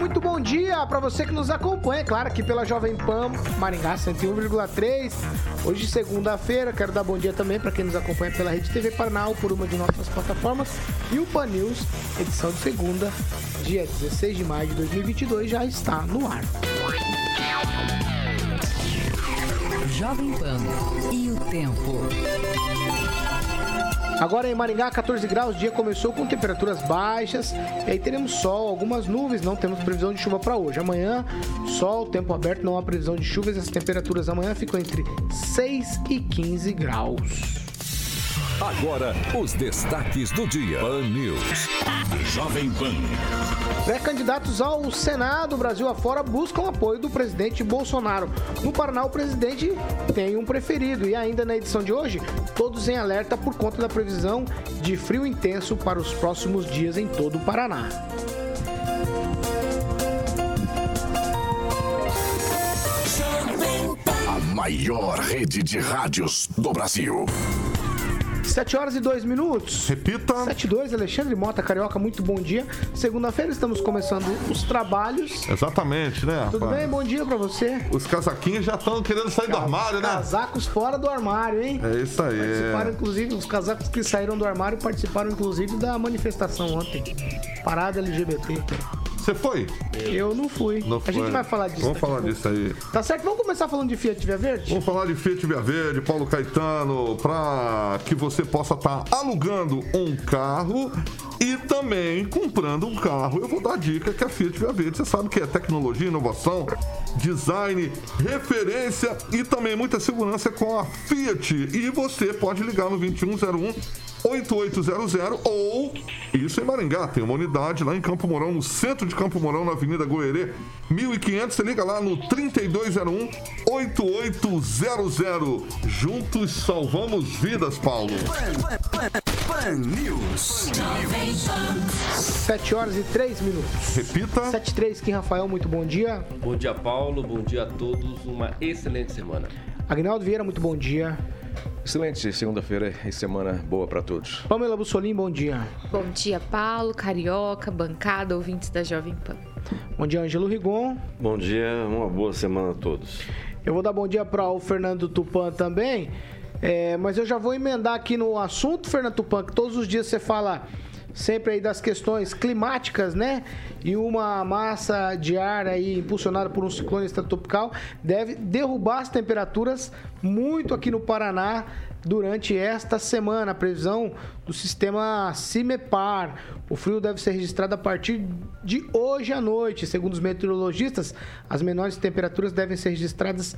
Muito bom dia para você que nos acompanha, claro, aqui pela Jovem Pan Maringá 101,3. Hoje, segunda-feira, quero dar bom dia também para quem nos acompanha pela Rede TV Parnal, por uma de nossas plataformas, e o Pan News, edição de segunda, dia 16 de maio de 2022, já está no ar. Jovem Pan e o tempo. Agora em Maringá, 14 graus, o dia começou com temperaturas baixas. E aí teremos sol, algumas nuvens, não temos previsão de chuva para hoje. Amanhã, sol, tempo aberto, não há previsão de chuvas. As temperaturas amanhã ficam entre 6 e 15 graus. Agora, os destaques do dia. Pan News. Jovem Pan. Pré-candidatos ao Senado Brasil afora buscam apoio do presidente Bolsonaro. No Paraná, o presidente tem um preferido. E ainda na edição de hoje, todos em alerta por conta da previsão de frio intenso para os próximos dias em todo o Paraná. A maior rede de rádios do Brasil. 7 horas e 2 minutos. Repita. 7 e 2, Alexandre Mota, Carioca, muito bom dia. Segunda-feira estamos começando os trabalhos. Exatamente, né? Tudo rapaz? bem? Bom dia pra você. Os casaquinhos já estão querendo sair do armário, né? Casacos fora do armário, hein? É isso aí. Participaram, inclusive, os casacos que saíram do armário participaram, inclusive, da manifestação ontem. Parada LGBT. Você foi? Eu não fui. Não A foi. gente vai falar disso. Vamos falar disso aí. Tá certo? Vamos começar falando de Fiat Via Verde? Vamos falar de Fiat Via Verde, Paulo Caetano, para que você possa estar alugando um carro e também comprando um carro. Eu vou dar a dica que a Fiat Via Verde, você sabe que é tecnologia, inovação, design, referência e também muita segurança com a Fiat. E você pode ligar no 2101 8800 ou isso em Maringá, tem uma unidade lá em Campo Mourão, no centro de Campo Mourão, na Avenida Goerê, 1500, você liga lá no 3201 8800. Juntos salvamos vidas, Paulo. Pan News. 7 horas e 3 minutos. Repita. 7 e 3, Kim Rafael, muito bom dia. Bom dia, Paulo. Bom dia a todos. Uma excelente semana. Agnaldo Vieira, muito bom dia. Excelente segunda-feira e semana boa para todos. Pamela Bussolim, bom dia. Bom dia, Paulo, Carioca, bancada, ouvintes da Jovem Pan. Bom dia, Ângelo Rigon. Bom dia, uma boa semana a todos. Eu vou dar bom dia para o Fernando Tupan também. É, mas eu já vou emendar aqui no assunto, Fernando Tupan, que todos os dias você fala sempre aí das questões climáticas, né? E uma massa de ar aí impulsionada por um ciclone extratropical deve derrubar as temperaturas muito aqui no Paraná durante esta semana. A previsão do sistema CIMEPAR. O frio deve ser registrado a partir de hoje à noite. Segundo os meteorologistas, as menores temperaturas devem ser registradas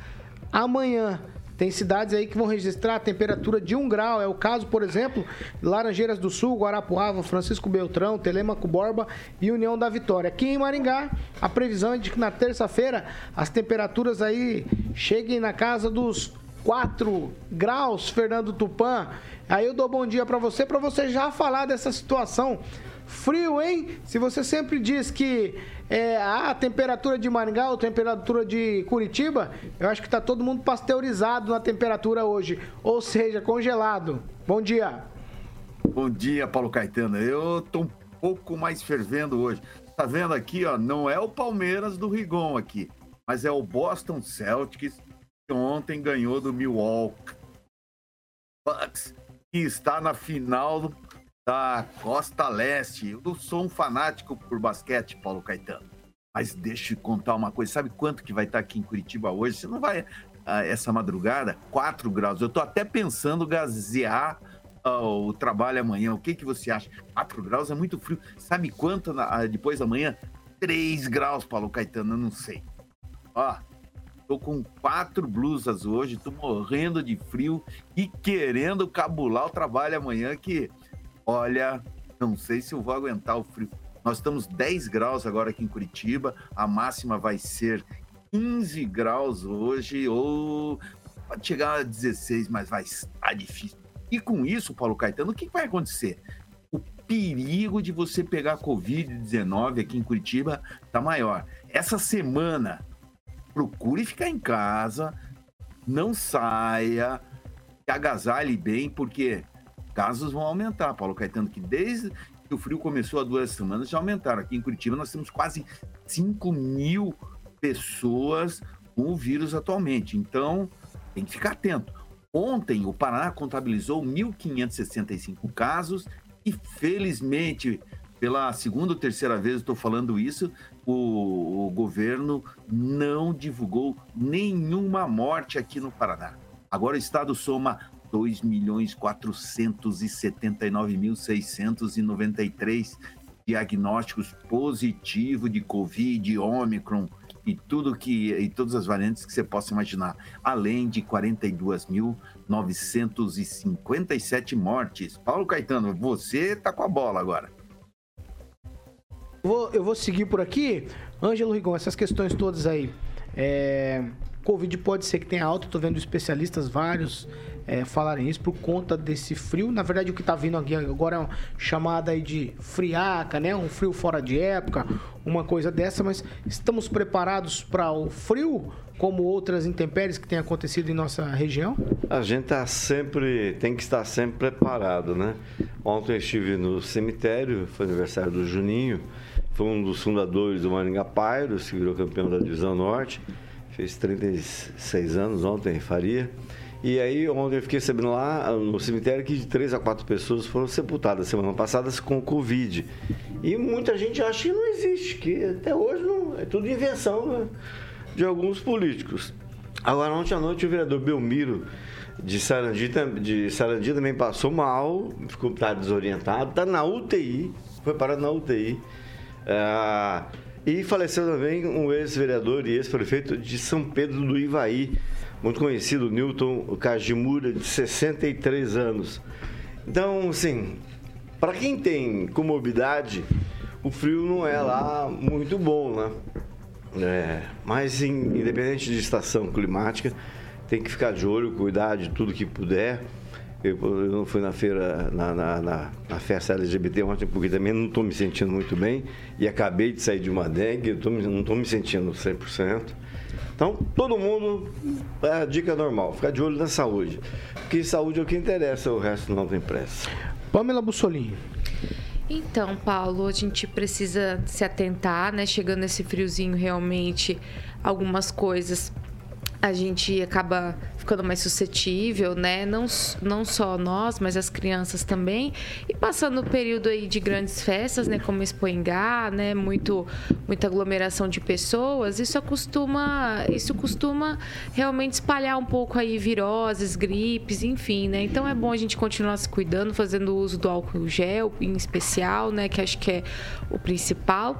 amanhã. Tem cidades aí que vão registrar temperatura de 1 grau. É o caso, por exemplo, Laranjeiras do Sul, Guarapuava, Francisco Beltrão, Telemaco Borba e União da Vitória. Aqui em Maringá, a previsão é de que na terça-feira as temperaturas aí cheguem na casa dos 4 graus, Fernando Tupan. Aí eu dou bom dia para você, para você já falar dessa situação. Frio, hein? Se você sempre diz que é, a temperatura de Maringá ou temperatura de Curitiba, eu acho que tá todo mundo pasteurizado na temperatura hoje, ou seja, congelado. Bom dia. Bom dia, Paulo Caetano. Eu tô um pouco mais fervendo hoje. Tá vendo aqui, ó, não é o Palmeiras do Rigon aqui, mas é o Boston Celtics que ontem ganhou do Milwaukee Bucks, que está na final da Costa Leste. Eu sou um fanático por basquete, Paulo Caetano. Mas deixa eu contar uma coisa. Sabe quanto que vai estar aqui em Curitiba hoje? Você não vai ah, essa madrugada? 4 graus. Eu tô até pensando gazear ah, o trabalho amanhã. O que que você acha? 4 graus é muito frio. Sabe quanto na- ah, depois da manhã? 3 graus, Paulo Caetano. Eu não sei. Ó, tô com quatro blusas hoje. Tô morrendo de frio e querendo cabular o trabalho amanhã que... Olha, não sei se eu vou aguentar o frio. Nós estamos 10 graus agora aqui em Curitiba, a máxima vai ser 15 graus hoje, ou pode chegar a 16, mas vai estar difícil. E com isso, Paulo Caetano, o que vai acontecer? O perigo de você pegar Covid-19 aqui em Curitiba está maior. Essa semana, procure ficar em casa, não saia, agasalhe bem, porque casos vão aumentar, Paulo Caetano, que desde que o frio começou há duas semanas já aumentaram. Aqui em Curitiba nós temos quase 5 mil pessoas com o vírus atualmente. Então, tem que ficar atento. Ontem, o Paraná contabilizou 1.565 casos e, felizmente, pela segunda ou terceira vez estou falando isso, o, o, governo não divulgou nenhuma morte aqui no Paraná. Agora o estado soma 2.479.693 diagnósticos positivos de Covid, Ômicron e tudo que e todas as variantes que você possa imaginar, além de 42.957 mortes. Paulo Caetano, você tá com a bola agora. Vou, eu vou seguir por aqui. Ângelo Rigon, essas questões todas aí. É, Covid pode ser que tenha alta, tô vendo especialistas vários é, falarem isso por conta desse frio. Na verdade, o que está vindo aqui agora é uma chamada de friaca, né? Um frio fora de época, uma coisa dessa, mas estamos preparados para o frio, como outras intempéries que têm acontecido em nossa região? A gente tá sempre, tem que estar sempre preparado, né? Ontem eu estive no cemitério, foi aniversário do Juninho, foi um dos fundadores do Maringá Pairos, que virou campeão da Divisão Norte, fez 36 anos ontem, faria. E aí, ontem eu fiquei sabendo lá no cemitério que de três a quatro pessoas foram sepultadas semana passada com Covid. E muita gente acha que não existe, que até hoje não, é tudo invenção né, de alguns políticos. Agora, ontem à noite, o vereador Belmiro de Sarandi, de Sarandi também passou mal, ficou tá desorientado, está na UTI, foi parado na UTI. Ah, e faleceu também um ex-vereador e ex-prefeito de São Pedro do Ivaí, muito conhecido, Newton Kajimura, de 63 anos. Então, assim, para quem tem comorbidade, o frio não é lá muito bom, né? É, mas, independente de estação climática, tem que ficar de olho, cuidar de tudo que puder. Eu, não fui na feira, na, na, na, na, festa LGBT ontem, porque também não estou me sentindo muito bem. E acabei de sair de uma dengue, eu tô, não estou me sentindo 100%. Então, todo mundo, é a dica normal, ficar de olho na saúde. Porque saúde é o que interessa, o resto não tem pressa. Pamela Bussolini. Então, Paulo, a gente precisa se atentar, né? Chegando esse friozinho, realmente, algumas coisas a gente acaba ficando mais suscetível, né? Não, não só nós, mas as crianças também. E passando o período aí de grandes festas, né? Como Expoingá, né? Muito, muita aglomeração de pessoas. Isso costuma, isso costuma realmente espalhar um pouco aí viroses, gripes, enfim, né? Então é bom a gente continuar se cuidando, fazendo uso do álcool gel, em especial, né? Que acho que é o principal.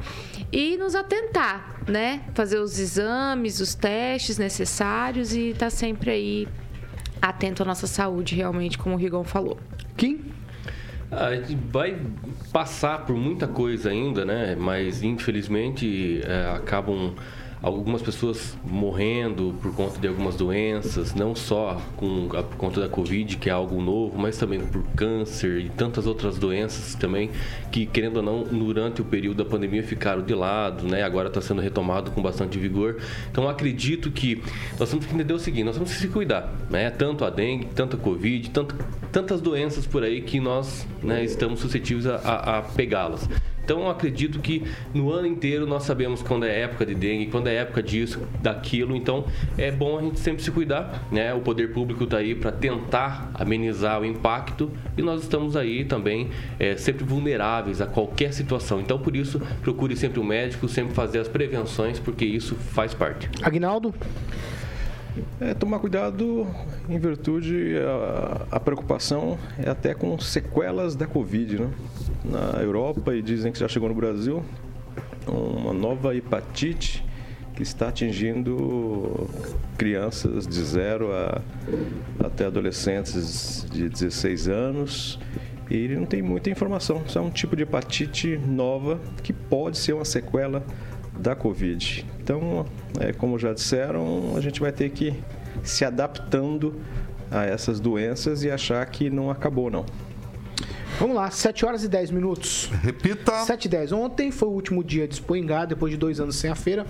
E nos atentar, né? Fazer os exames, os testes necessários e estar tá sempre aí atento à nossa saúde, realmente, como o Rigon falou. Kim? A gente vai passar por muita coisa ainda, né? Mas infelizmente é, acabam algumas pessoas morrendo por conta de algumas doenças, não só com, por conta da Covid, que é algo novo, mas também por câncer e tantas outras doenças também, que querendo ou não, durante o período da pandemia ficaram de lado, né? Agora está sendo retomado com bastante vigor. Então acredito que nós temos que entender o seguinte, nós temos que se cuidar, né? Tanto a dengue, tanto a Covid, tanto, tantas doenças por aí que nós né, estamos suscetíveis a, a, a pegá-las. Então, eu acredito que no ano inteiro nós sabemos quando é época de dengue, quando é época disso, daquilo. Então, é bom a gente sempre se cuidar, né? O poder público está aí para tentar amenizar o impacto e nós estamos aí também é, sempre vulneráveis a qualquer situação. Então, por isso, procure sempre o um médico, sempre fazer as prevenções, porque isso faz parte. Agnaldo? É, tomar cuidado em virtude a, a, preocupação é até com sequelas da Covid, né? Na Europa e dizem que já chegou no Brasil uma nova hepatite que está atingindo crianças de 0 a, até adolescentes de 16 anos e não tem muita informação. Isso é um tipo de hepatite nova que pode ser uma sequela da Covid. Então, é, como já disseram, a gente vai ter que se adaptando a essas doenças e achar que não acabou, não. Vamos lá, 7 horas e 10 minutos. Repita. 7 e 10. Ontem foi o último dia de Expoingá, depois de dois anos sem a feira.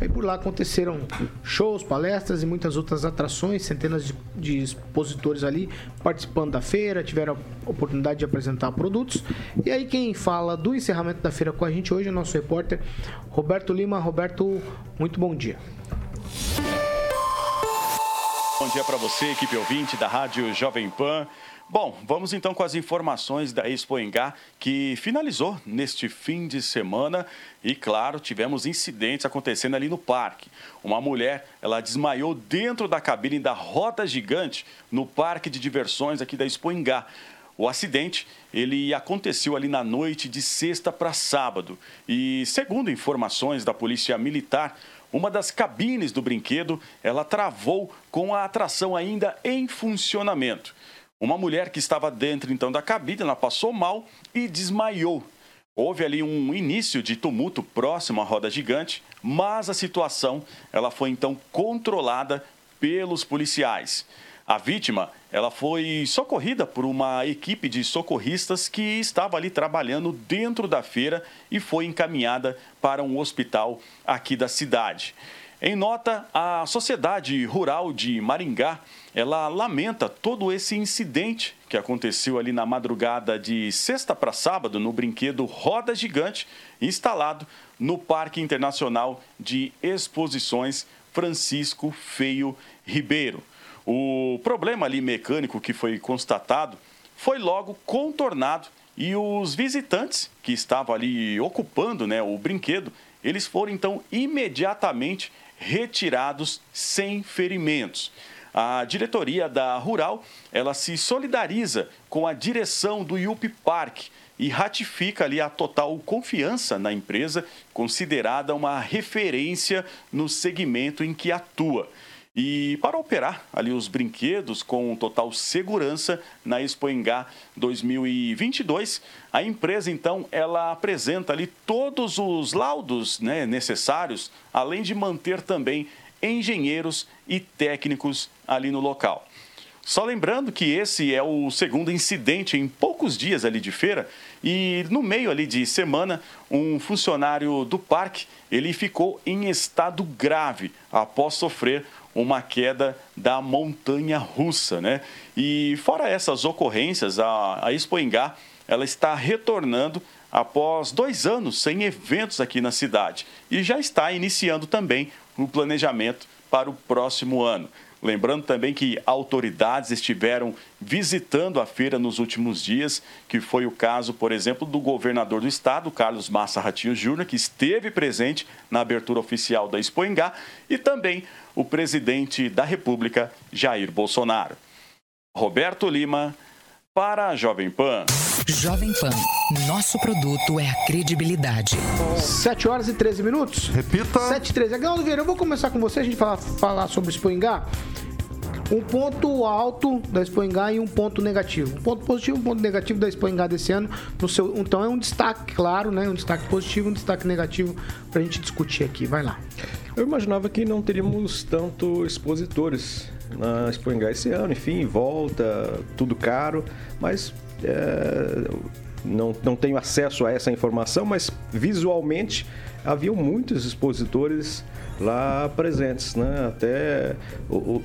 Aí por lá aconteceram shows, palestras e muitas outras atrações, centenas de, de expositores ali participando da feira, tiveram a oportunidade de apresentar produtos. E aí quem fala do encerramento da feira com a gente hoje é o nosso repórter Roberto Lima. Roberto, muito bom dia. Bom dia para você, equipe ouvinte da Rádio Jovem Pan. Bom, vamos então com as informações da Expo Engá, que finalizou neste fim de semana e, claro, tivemos incidentes acontecendo ali no parque. Uma mulher, ela desmaiou dentro da cabine da roda gigante no parque de diversões aqui da Expo Engá. O acidente, ele aconteceu ali na noite de sexta para sábado e, segundo informações da Polícia Militar, uma das cabines do brinquedo, ela travou com a atração ainda em funcionamento. Uma mulher que estava dentro então da cabine, ela passou mal e desmaiou. Houve ali um início de tumulto próximo à roda gigante, mas a situação ela foi então controlada pelos policiais. A vítima, ela foi socorrida por uma equipe de socorristas que estava ali trabalhando dentro da feira e foi encaminhada para um hospital aqui da cidade. Em nota, a Sociedade Rural de Maringá, ela lamenta todo esse incidente que aconteceu ali na madrugada de sexta para sábado no brinquedo Roda Gigante, instalado no Parque Internacional de Exposições Francisco Feio Ribeiro. O problema ali mecânico que foi constatado foi logo contornado e os visitantes que estavam ali ocupando né, o brinquedo, eles foram então imediatamente retirados sem ferimentos. A diretoria da Rural, ela se solidariza com a direção do Yupi Park e ratifica ali a total confiança na empresa, considerada uma referência no segmento em que atua. E para operar ali os brinquedos com total segurança na Expo Engá 2022, a empresa então ela apresenta ali todos os laudos né, necessários, além de manter também engenheiros e técnicos ali no local. Só lembrando que esse é o segundo incidente em poucos dias ali de feira e no meio ali de semana, um funcionário do parque, ele ficou em estado grave após sofrer uma queda da montanha russa, né? E fora essas ocorrências, a, a Expo ela está retornando após dois anos sem eventos aqui na cidade e já está iniciando também o planejamento para o próximo ano. Lembrando também que autoridades estiveram visitando a feira nos últimos dias, que foi o caso, por exemplo, do governador do estado, Carlos Massa Ratinho Júnior, que esteve presente na abertura oficial da Expo Engá, e também o presidente da República, Jair Bolsonaro. Roberto Lima, para a Jovem Pan. Jovem Pan, nosso produto é a credibilidade. 7 horas e 13 minutos. Repita. 7 e 13. Agnaldo Vieira, eu vou começar com você, a gente falar, falar sobre o Expoingá. Um ponto alto da Expoingá e um ponto negativo. Um ponto positivo, um ponto negativo da Expoingá desse ano. No seu, então é um destaque, claro, né? Um destaque positivo, um destaque negativo pra gente discutir aqui. Vai lá. Eu imaginava que não teríamos tanto expositores na Expo esse ano, enfim, volta, tudo caro, mas é, não, não tenho acesso a essa informação, mas visualmente haviam muitos expositores lá presentes, né? Até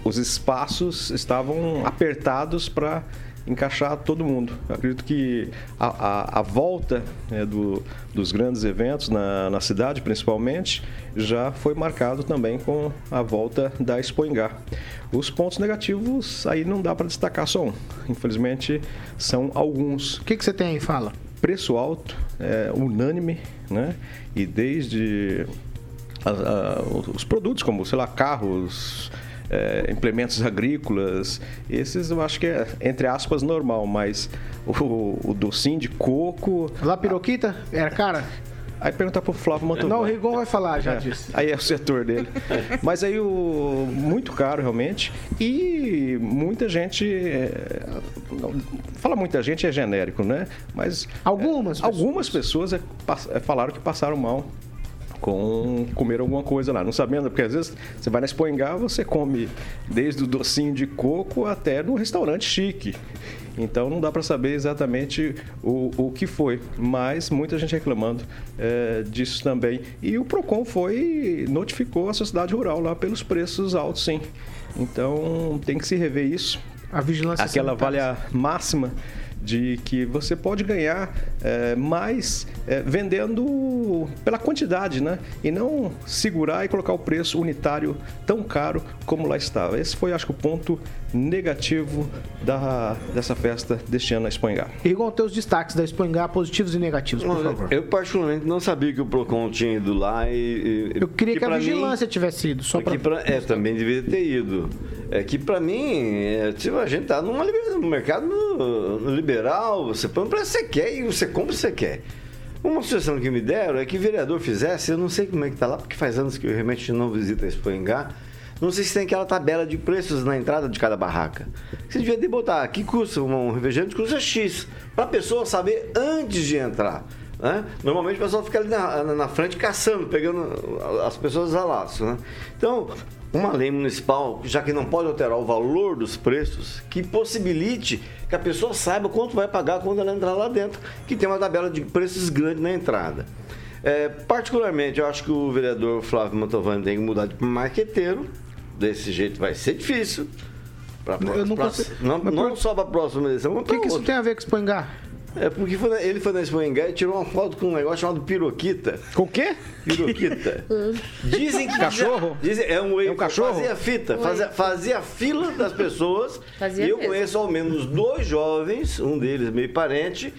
os espaços estavam apertados para encaixar todo mundo. Eu acredito que a, a, a volta né, do, dos grandes eventos na, na, cidade, principalmente, já foi marcado também com a volta da Expoingá. Os pontos negativos aí não dá para destacar só um. Infelizmente, são alguns. O que, que você tem aí? Fala. Preço alto, é, unânime, né? E desde a, os produtos como, sei lá, carros, é, implementos agrícolas, esses eu acho que é, entre aspas, normal, mas o, o docinho de coco. Lá piroquita? Era cara? Aí perguntar pro Flávio Mantovani. Não, o Rigon vai falar, já É, disse. Aí é o setor dele. Mas aí o muito caro realmente e muita gente é, não, fala muita gente é genérico, né? Mas algumas é, algumas pessoas é, pass- é, falaram que passaram mal com comer alguma coisa lá, não sabendo, porque às vezes você vai na Espoingá, você come desde o docinho de coco até no restaurante chique. Então não dá para saber exatamente o, o que foi, mas muita gente reclamando eh, disso também. E o Procon foi notificou a sociedade rural lá pelos preços altos, sim. Então tem que se rever isso. A vigilância Aquela sanitária. valha máxima de que você pode ganhar eh, mais eh, vendendo pela quantidade, né? E não segurar e colocar o preço unitário tão caro como lá estava. Esse foi, acho que, o ponto negativo da, dessa festa deste ano na Espanha. Rigon, teus destaques da Espanhar, positivos e negativos, por favor. Eu particularmente não sabia que o Procon tinha ido lá e... Eu queria que a vigilância tivesse ido, só que pra... pra- É, também devia ter ido. É que pra mim, é, tipo, a gente tá numa, no mercado liberal, você põe o preço que você quer e você compra o que você quer. Uma sugestão que me deram é que o vereador fizesse, eu não sei como é que tá lá, porque faz anos que eu realmente não visito a Espoingá, não sei se tem aquela tabela de preços na entrada de cada barraca. Você devia de botar, que custa um refrigerante, custa X, pra pessoa saber antes de entrar. Né? Normalmente o pessoal fica ali na, na- na frente caçando, pegando as pessoas a laço. Né? Então, uma lei municipal, já que não pode alterar o valor dos preços, que possibilite que a pessoa saiba quanto vai pagar quando ela entrar lá dentro, que tem uma tabela de preços grande na entrada. É, particularmente, eu acho que o vereador Flávio Mantovani tem que mudar de marqueteiro. Desse jeito vai ser difícil. Pra, Eu não pra- consigo- não, não só para a próxima eleição, mas O que, que isso tem a ver com Espangar? É porque foi na- ele foi na Espanha e tirou uma foto com um negócio chamado piroquita. Com o quê? Piroquita. Dizem que. Cachorro? Dizem, é um, É um cachorro? Fazia fita, fazia, fazia fila das pessoas. Fazia e eu mesmo. conheço ao menos dois jovens, um deles meio parente,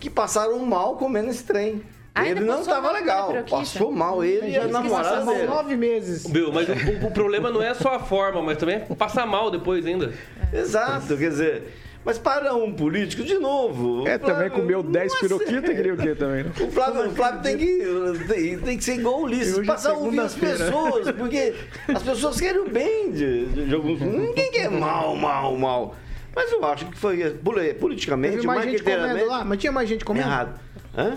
que passaram mal comendo esse trem. Ele não mal legal. Passou mal ele e a namorada passou dele. nove meses. Bill, mas o, o problema não é só a forma, mas também é passar mal depois ainda. Exato, quer dizer. Mas para um político, de novo. É, o também Flávio- comeu 10 não é piroquitas, queria o quê também, né? O Flávio, o Flávio tem, que, tem, tem que ser igual o Ulisses, é passar a ouvir as pessoas, porque as pessoas querem o bem de, de, de alguns. Ninguém quer mal, mal, mal. Mas eu acho que foi poli- politicamente, Teve mais gente comendo lá, mas tinha mais gente comendo? errado. Hã?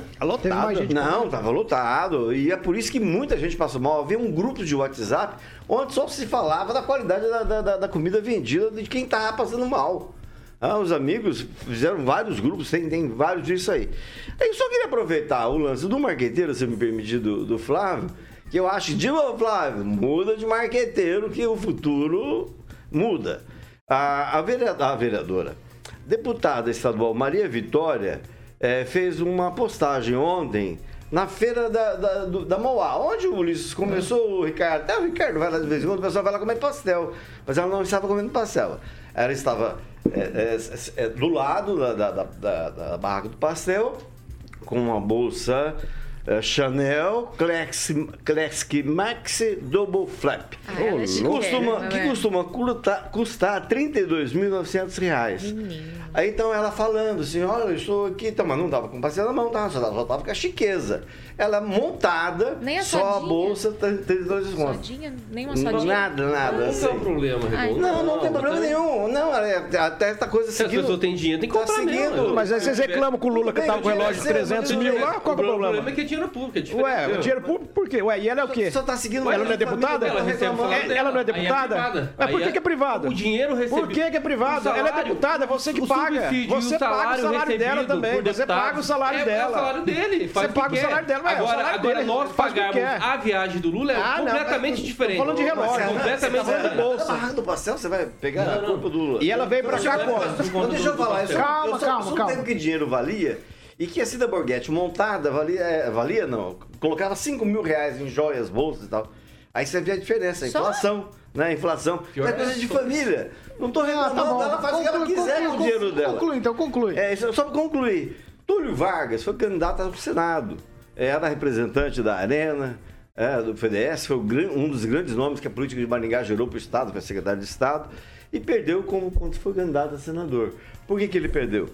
Mais gente Não, estava lotado. E é por isso que muita gente passou mal. Havia um grupo de WhatsApp onde só se falava da qualidade da, da- da- da comida vendida de quem estava passando mal. Ah, os amigos fizeram vários grupos, tem, tem vários disso aí. Eu só queria aproveitar o lance do marqueteiro, se me permitir, do, do Flávio, que eu acho, de novo, Flávio, muda de marqueteiro que o futuro muda. A, a vereadora, a vereadora, deputada estadual Maria Vitória, eh, fez uma postagem ontem na feira da, da, do- da Mauá, onde o Ulisses começou, o Ricardo, até o Ricardo vai lá de vez em quando, o pessoal vai lá comer pastel, mas ela não estava comendo pastel. Ela estava eh, eh, eh, do lado da, da, da, da- barraca do pastel, com uma bolsa eh, Chanel Classic, Maxi Double Flap. Ah, é que chiquérrima, costuma, que né? costuma custar, custar 32.900 reais. Aí então ela falando assim, olha, eu estou aqui, então, mas não tava com pastel na mão, tá? só, só tava com a chiqueza. Ela montada, Nem a só a sodinha? bolsa, 32 contos. Sodinha? Nem uma sodinha? Nada, nada. Não assim. é um problema, Ai, Redondo. Não, não tem problema também- nenhum. Não, é- até essa coisa Se as seguindo. pessoas têm dinheiro, tem que tá comprar mesmo. seguindo. Mas aí vocês reclamam com o Lula que tava com o o dinheiro relógio de é seu, 300 mas mil lá, qual que é o problema? problema é que é dinheiro público, é diferente. Ué, dinheiro público por quê? Ué, e ela é o quê? Só tá seguindo Ela não é deputada? Ela o É- não é deputada? Mas por que, é privada? O dinheiro recebido. Por que, é privada? O Ela é deputada, é você que o paga. Você paga o salário dela também. Você paga o salário é, dela. É o salário dele. Você paga o salário dela, mas é o Agora, agora nós quer. a viagem do Lula é Ah, completamente diferente. falando de relógio. Você Completamente tá diferente. do pastel, você vai pegar a culpa do Lula. E ela veio pra cá quando? Então, deixa eu falar. Isso, Calma, calma, calma. tempo que dinheiro valia e que a Cida Borghetti montada valia, é, valia não, colocava 5 mil reais em joias, bolsas e tal. Aí você vê a diferença, a Só? inflação, né? A inflação. Pior é é coisa de família. Não tô Ah, reclamando, tá bom. ela faz o que ela Conclui, quiser conclui, com o dinheiro dela. Conclui, então, conclui. É, isso- só para concluir. Túlio Vargas foi candidato ao Senado. Era representante da Arena, é, do FDS, foi um dos grandes nomes que a política de Maringá gerou para o Estado, para secretário de Estado, e perdeu como, quando foi candidato a senador. Por que, que ele perdeu?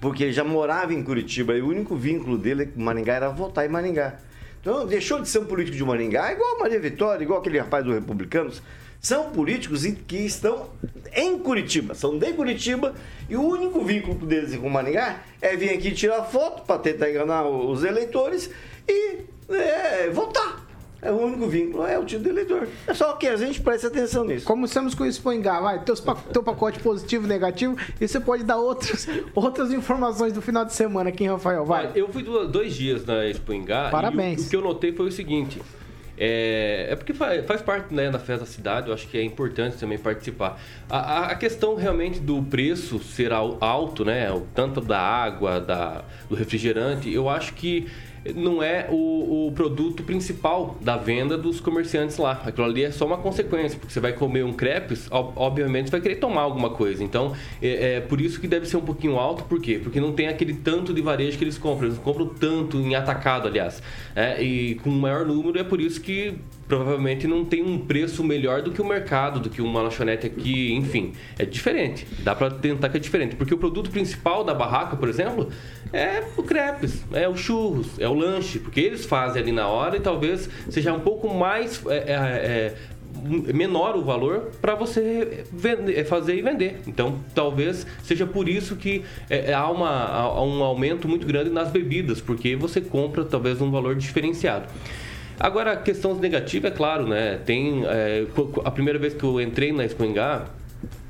Porque ele já morava em Curitiba e o único vínculo dele com Maringá era votar em Maringá. Então, deixou de ser um político de Maringá, igual a Maria Vitória, igual aquele rapaz do Republicanos. São políticos que estão em Curitiba, são de Curitiba, e o único vínculo deles com Maringá é vir aqui tirar foto para tentar enganar os eleitores e é, votar. É o único vínculo, é o título de eleitor. É só que a gente preste atenção nisso. Como estamos com isso Expoingá, vai, teus pa- teu pacote positivo, negativo, e você pode dar outras, outras informações do final de semana aqui, Rafael, vai. Olha, Eu fui do- dois dias na Expo Ingá Parabéns. e o, o que eu notei foi o seguinte. É, é porque faz, faz parte né, da festa da cidade, eu acho que é importante também participar. A, a- a questão realmente do preço ser al- alto, né, o tanto da água, da, do refrigerante, eu acho que não é o, o produto principal da venda dos comerciantes lá. Aquilo ali é só uma consequência, porque você vai comer um crepes, ob- obviamente você vai querer tomar alguma coisa. Então, é, é por isso que deve ser um pouquinho alto, por quê? Porque não tem aquele tanto de varejo que eles compram. Eles compram tanto em atacado, aliás. É, e com maior número, é por isso que provavelmente não tem um preço melhor do que o mercado, do que uma lanchonete aqui, enfim. É diferente. Dá pra tentar que é diferente. Porque o produto principal da barraca, por exemplo, é o crepes, é o churros, é o lanche. Porque eles fazem ali na hora e talvez seja um pouco mais. é, é, é, menor o valor para você vender- é, fazer e vender. Então, talvez seja por isso que é, é, há, uma, há um aumento muito grande nas bebidas, porque você compra talvez um valor diferenciado. Agora, a questão negativa, é claro, né? Tem é, a primeira vez que eu entrei na Expo Ingá,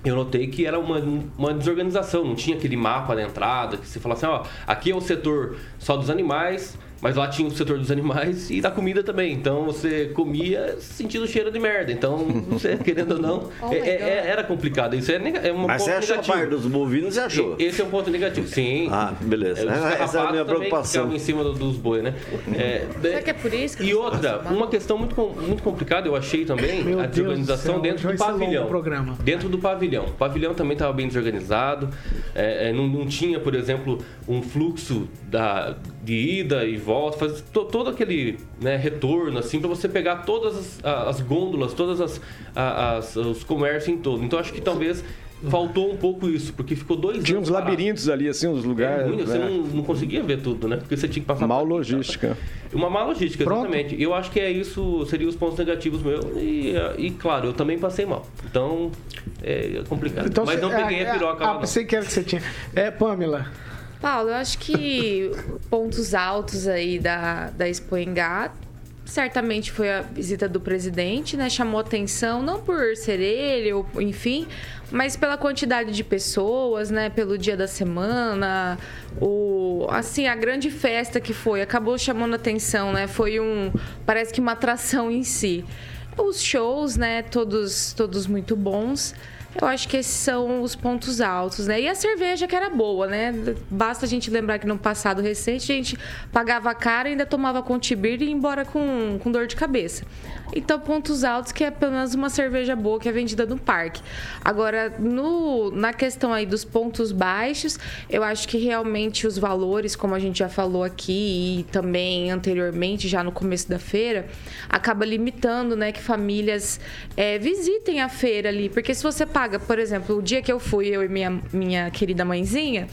eu notei que era uma, uma desorganização, não tinha aquele mapa na entrada, que você fala assim, ó, aqui é o setor só dos animais, mas lá tinha o setor dos animais e da comida também. Então você comia sentindo cheiro de merda. Então, você, querendo ou não, Oh é- é- era complicado. Isso é, é um Mas ponto você achou a negativo. parte dos bovinos, você achou? E- Esse é um ponto negativo, sim. Ah, beleza. É, Essa é a minha preocupação. em cima do- dos bois, né? É, Será que é por isso que e outra, uma questão muito, muito complicada, eu achei também, Meu a Deus desorganização céu, dentro do pavilhão. programa. Dentro do pavilhão. O pavilhão também estava bem desorganizado. é, não, não tinha, por exemplo, um fluxo da, de ida e volta, fazer to- todo aquele né, retorno, assim, para você pegar todas as, a- as gôndolas, todas as, a- as- os comércios em todo. Então acho que talvez faltou um pouco isso, porque ficou dois Tinha anos uns parado. labirintos ali, assim, uns lugares. É ruim, você né? não, não conseguia ver tudo, né? Porque você tinha que passar. Mal logística. Uma má logística, Pronto. exatamente. Eu acho que é isso, seriam os pontos negativos meus. E, e, claro, eu também passei mal. Então, é complicado. Mas você- não peguei é, a piroca Ah, lá, não. pensei que era que você tinha. É, Pamela. Paulo, eu acho que pontos altos aí da, da Expo Engá, certamente foi a visita do presidente, né? Chamou atenção, não por ser ele, ou enfim, mas pela quantidade de pessoas, né? Pelo dia da semana, o assim, a grande festa que foi, acabou chamando atenção, né? Foi um, parece que uma atração em si. Os shows, né? Todos, todos muito bons. Eu acho que esses são os pontos altos, né? E a cerveja que era boa, né? Basta a gente lembrar que no passado recente a gente pagava caro e ainda tomava Contibir e ia embora com, com dor de cabeça. Então, pontos altos que é pelo menos uma cerveja boa que é vendida no parque. Agora, no, na questão aí dos pontos baixos, eu acho que realmente os valores, como a gente já falou aqui e também anteriormente, já no começo da feira, acaba limitando, né, que famílias é, visitem a feira ali. Porque se você paga, por exemplo, o dia que eu fui, eu e minha, minha querida mãezinha,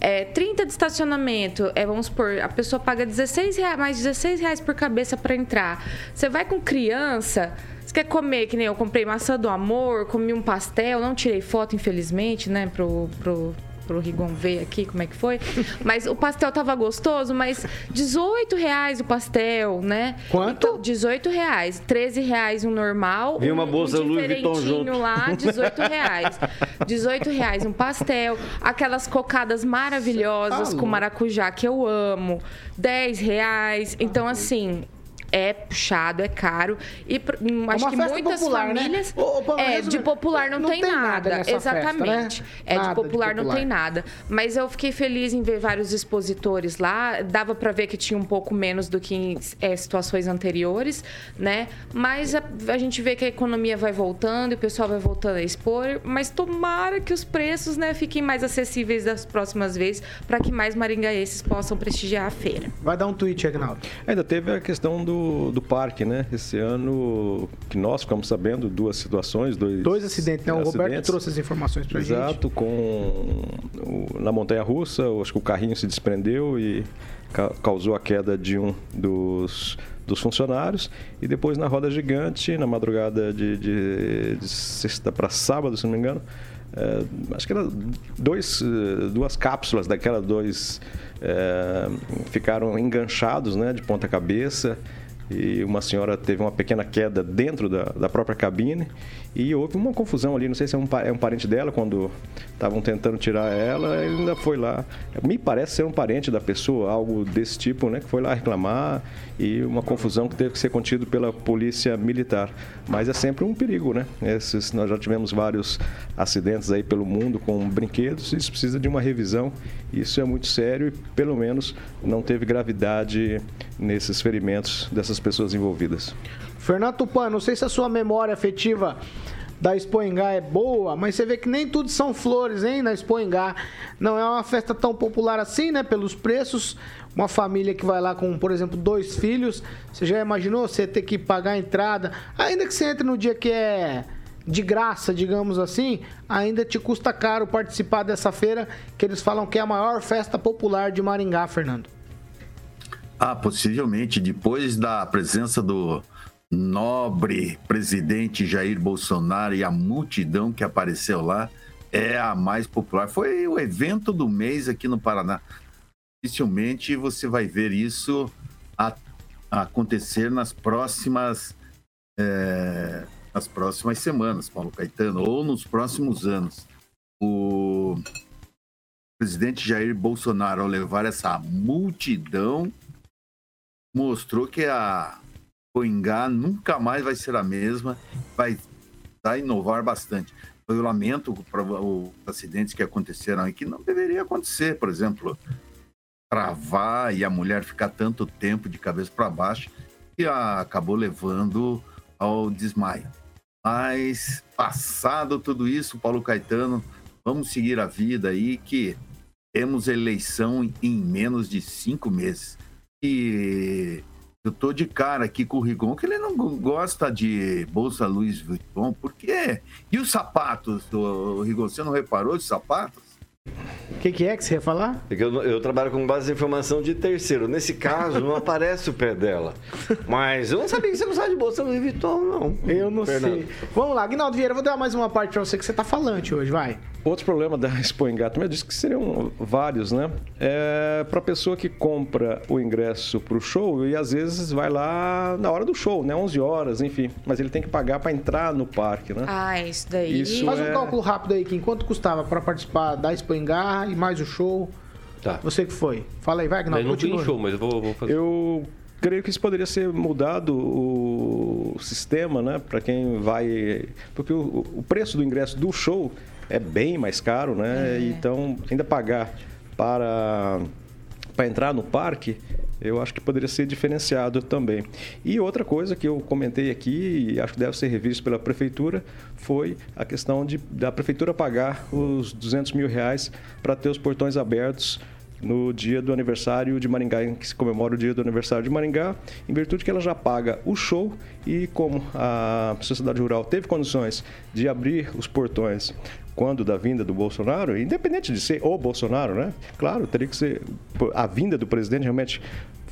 é, 30 de estacionamento, é, vamos supor, a pessoa paga 16 reais, mais 16 reais por cabeça para entrar. Você vai com criança, você quer comer, que nem eu comprei maçã do amor, comi um pastel, não tirei foto, infelizmente, né, pro, pro, pro Rigon ver aqui como é que foi. Mas o pastel tava gostoso, mas 18 reais o pastel, né? Quanto? Então, 18 reais. 13 reais um normal. Vi uma um, bolsa um Louis Vuitton junto. lá, 18 reais. 18 reais um pastel. Aquelas cocadas maravilhosas Tá com maracujá que eu amo. 10 reais. Então, assim. É puxado, é caro. E pr- hum, acho uma que festa muitas popular, né? famílias. Ô, Paulo, é, resumindo, de popular não, não tem, tem nada nada. nessa festa, né? Exatamente. É Nada de de popular, não popular. tem nada. Mas eu fiquei feliz em ver vários expositores lá. Dava pra ver que tinha um pouco menos do que em é, situações anteriores, né? Mas a, a gente vê que a economia vai voltando e o pessoal vai voltando a expor. Mas tomara que os preços, né, fiquem mais acessíveis das próximas vezes para que mais maringaenses possam prestigiar a feira. Vai dar um tweet, Agnaldo. Ainda teve a questão do do, do parque, né? Esse ano que nós ficamos sabendo duas situações, dois, Dois acidentes, né? O Roberto acidentes. trouxe as informações pra gente. Exato, com o- na montanha russa, eu acho que o carrinho se desprendeu e ca- causou a queda de um dos, dos funcionários. E depois na roda gigante, na madrugada de, de- de sexta para sábado, se não me engano, é, acho que era dois, eh, duas cápsulas daquela dois eh, ficaram enganchados, né, de ponta cabeça e uma senhora teve uma pequena queda dentro da, da própria cabine e houve uma confusão ali, não sei se é um, é um parente dela, quando estavam tentando tirar ela, ainda foi lá. Me parece ser um parente da pessoa, algo desse tipo, né, que foi lá reclamar e uma confusão que teve que ser contido pela polícia militar. Mas é sempre um perigo, né? Esses, nós já tivemos vários acidentes aí pelo mundo com brinquedos, isso precisa de uma revisão, isso é muito sério e pelo menos não teve gravidade nesses ferimentos dessas pessoas envolvidas. Fernando Tupan, não sei se a sua memória afetiva da Expoingá é boa, mas você vê que nem tudo são flores, hein, na Expoingá. Não é uma festa tão popular assim, né, pelos preços. Uma família que vai lá com, por exemplo, dois filhos, você já imaginou você ter que pagar a entrada? Ainda que você entre no dia que é de graça, digamos assim, ainda te custa caro participar dessa feira, que eles falam que é a maior festa popular de Maringá, Fernando. Ah, possivelmente, depois da presença do nobre presidente Jair Bolsonaro e a multidão que apareceu lá, é a mais popular. Foi o evento do mês aqui no Paraná. Dificilmente você vai ver isso a- acontecer nas próximas, é, nas próximas semanas, Paulo Caetano, ou nos próximos anos. O presidente Jair Bolsonaro, ao levar essa multidão, mostrou que a Coingá nunca mais vai ser a mesma, vai, inovar bastante. Eu lamento os acidentes que aconteceram aqui, não deveria acontecer, por exemplo, travar e a mulher ficar tanto tempo de cabeça para baixo que a- acabou levando ao desmaio. Mas, passado tudo isso, Paulo Caetano, vamos seguir a vida aí que temos eleição em menos de cinco meses. E eu tô de cara aqui com o Rigon, que ele não gosta de bolsa Louis Vuitton, por quê? E os sapatos, do Rigon, você não reparou os sapatos? O que, que é que você ia falar? É que eu, eu trabalho com base em informação de terceiro. Nesse caso, não aparece o pé dela. Mas eu não sabia que você não sabe de bolsa Louis Vuitton, não. Eu não Fernando. sei. Vamos lá, Guinaldo Vieira, vou dar mais uma parte pra você que você tá falante hoje, vai. Outro problema da Expo também eu disse que seriam vários, né? É para pessoa que compra o ingresso para o show e às vezes vai lá na hora do show, né? 11 horas, enfim. Mas ele tem que pagar para entrar no parque, né? Ah, isso daí. Isso Faz um é- cálculo rápido aí, Kim. Quanto custava pra participar da Expo Engar e mais o show? Tá. Você que foi. Fala aí, vai, Mas Guinaldo, não tem show, mas eu vou, vou fazer. Eu creio que isso poderia ser mudado o sistema, né? Para quem vai. Porque o, o preço do ingresso do show é bem mais caro, né? Então, ainda pagar para, para entrar no parque. Eu acho que poderia ser diferenciado também. E outra coisa que eu comentei aqui, e acho que deve ser revisto pela prefeitura, foi a questão de, da prefeitura pagar os 200 mil reais para ter os portões abertos no dia do aniversário de Maringá, em que se comemora o dia do aniversário de Maringá, em virtude que ela já paga o show e como a sociedade rural teve condições de abrir os portões quando da vinda do Bolsonaro, independente de ser o Bolsonaro, né? Claro, teria que ser a vinda do presidente realmente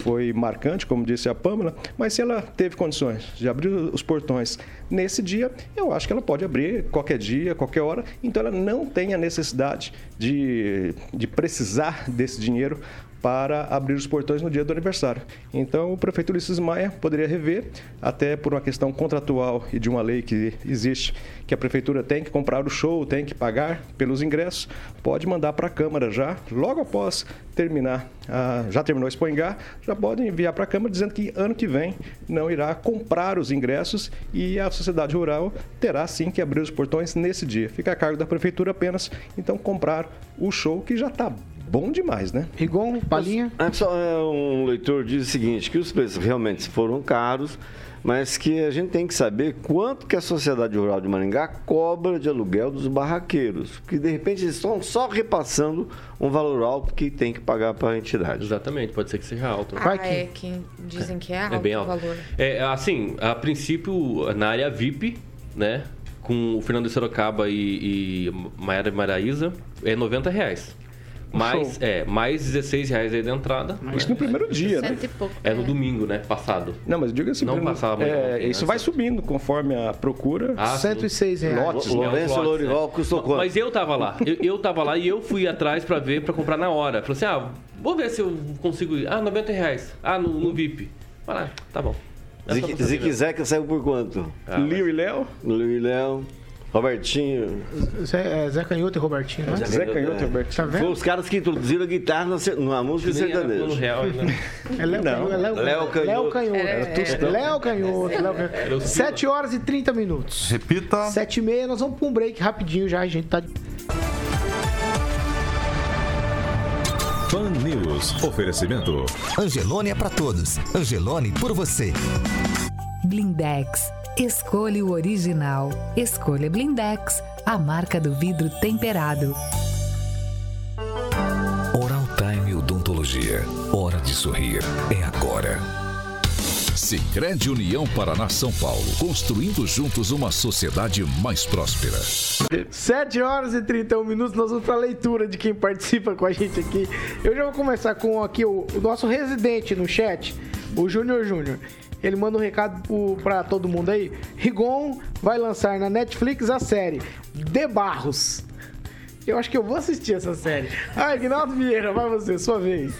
foi marcante, como disse a Pâmela, mas se ela teve condições de abrir os portões nesse dia, eu acho que ela pode abrir qualquer dia, qualquer hora, então ela não tem a necessidade de, de precisar desse dinheiro para abrir os portões no dia do aniversário. Então, o prefeito Ulisses Maia poderia rever, até por uma questão contratual e de uma lei que existe, que a prefeitura tem que comprar o show, tem que pagar pelos ingressos, pode mandar para a Câmara já, logo após terminar, já terminou o Expo Engá, já pode enviar para a Câmara dizendo que ano que vem não irá comprar os ingressos e a sociedade rural terá sim que abrir os portões nesse dia. Fica a cargo da prefeitura apenas, então, comprar o show que já está bom demais, né? Rigon, Palinha. É, só, é, um leitor diz o seguinte, que os preços realmente foram caros, mas que a gente tem que saber quanto que a Sociedade Rural de Maringá cobra de aluguel dos barraqueiros. Porque, de repente, eles estão só repassando um valor alto que tem que pagar para a entidade. Exatamente, pode ser que seja alto. Ah, é que dizem que é alto, É bem o alto. valor. É, assim, a princípio, na área VIP, né? Com o Fernando de Sorocaba e, e Maiara Maraíza, é 90 reais. Mais, é, mais 16 reais aí da entrada. Isso no primeiro dia, né? Pouco. É no domingo, né? Passado. Não, mas diga assim, Não primeiro- passava é, ontem, Isso né? vai subindo conforme a procura. Ah, sim. 106 reais. Lotes, É, Lourenço lotes, Lorival custou quanto? Mas eu tava lá. Eu, eu tava lá e eu fui atrás pra ver, pra comprar na hora. Falei assim, ah, vou ver se eu consigo ir. Ah, 90 reais. Ah, no, no VIP. Vai lá, tá bom. É saber. Zique Zeca saiu por quanto? Ah, Lio e Léo, Luiz e Léo, Robertinho. Zé, é, Zé Canhoto e Robertinho, né? Zé Canhoto e É. Roberto. Tá Foi vendo? os caras que introduziram a guitarra na, na música sertaneja. ainda. É Léo Não. Canhoto. é Léo Canhoto. Léo Canhoto. Léo Canhoto. Léo Canhoto. o 7 horas e 30 minutos. Repita. 7 e meia, nós vamos pra um break rapidinho já, a gente tá... Fan News. Oferecimento. Angelone é pra todos. Angelone por você. Blindex. Escolha o original. Escolha Blindex, a marca do vidro temperado. Oral Time Odontologia. Hora de sorrir. É agora. Sicredi União Paraná São Paulo. Construindo juntos uma sociedade mais próspera. 7 horas e 31 minutos, nós vamos pra leitura de quem participa com a gente aqui. Eu já vou começar com aqui o, o nosso residente no chat, o Júnior Júnior. Ele manda um recado pro, pra todo mundo aí. Rigon vai lançar na Netflix a série De Barros. Eu acho que eu vou assistir essa série. Ah, Ignaldo Vieira, vai você, sua vez.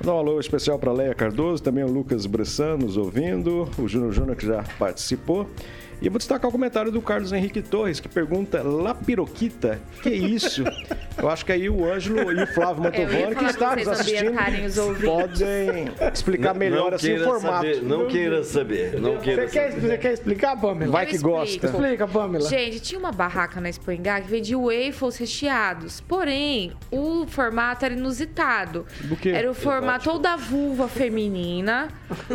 Dá um alô especial para Leia Cardoso, também o Lucas Bressan nos ouvindo, o Júnior Júnior que já participou. E eu vou destacar o comentário do Carlos Henrique Torres, que pergunta: Lapiroquita, que isso? Eu acho que aí o Ângelo e o Flávio É, Mantovani, que está nos assistindo, podem explicar melhor assim o formato. Saber, não queira saber. Não queira Você quer, saber. você quer explicar, Pamela? Vai Eu que explico. gosta. Explica, Pamela. Gente, tinha uma barraca na Expoingá que vendia waffles recheados. Porém, o formato era inusitado. Do quê? Era o formato ou da vulva feminina,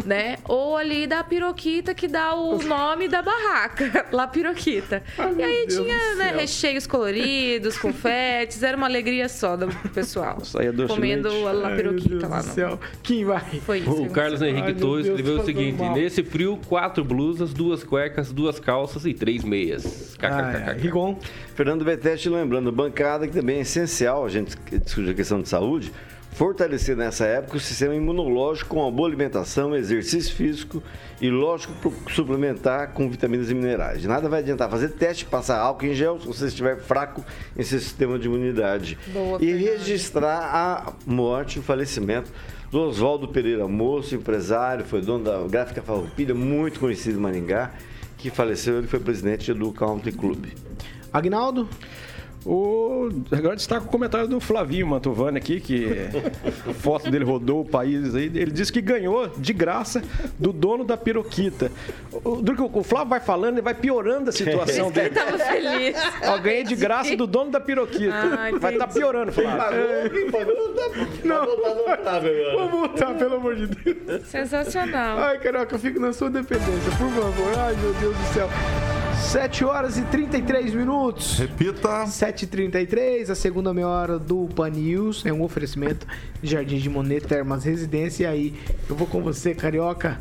né? Ou ali da piroquita que dá o nome da barraca, La Piroquita. e aí tinha né, recheios coloridos, confetes, era uma alegria só do pessoal. Saía doce Comendo leite. a La Ai, Piroquita lá. do No... céu. Quem vai? Foi isso. O Carlos Henrique Ai, Torres Deus, escreveu o seguinte: nesse frio, quatro blusas, duas cuecas, duas calças e três meias. Ai, ai. Rigon. Fernando Betete lembrando, bancada que também é essencial, a gente discute a questão de saúde, fortalecer nessa época o sistema imunológico com uma boa alimentação, exercício físico e, lógico, suplementar com vitaminas e minerais. Nada vai adiantar fazer teste, passar álcool em gel se você estiver fraco em seu sistema de imunidade. Boa, e registrar a morte, o falecimento do Oswaldo Pereira Moço, empresário, foi dono da Gráfica Farroupilha, muito conhecido em Maringá, que faleceu, ele foi presidente do Country Club. Agnaldo? O... Agora destaca o comentário do Flavinho Mantovani aqui, que a foto dele rodou o país aí. Ele disse que ganhou de graça do dono da piroquita. O, o Flávio vai falando, ele vai piorando a situação Ele dele. tava feliz. Ó, ganhei de graça do dono da piroquita. Ah, vai estar entendi. piorando, Flávio. Quem pagou tá, Não. tá agora. Vamos voltar, pelo amor de Deus. Sensacional. Ai, Carioca, eu fico na sua dependência, por favor. Ai, meu Deus do céu. 7 horas e 33 minutos. Repita. 7h33, a segunda meia hora do Pan News. É um oferecimento de Jardim de Monet, Termas Residência. E aí, eu vou com você, Carioca.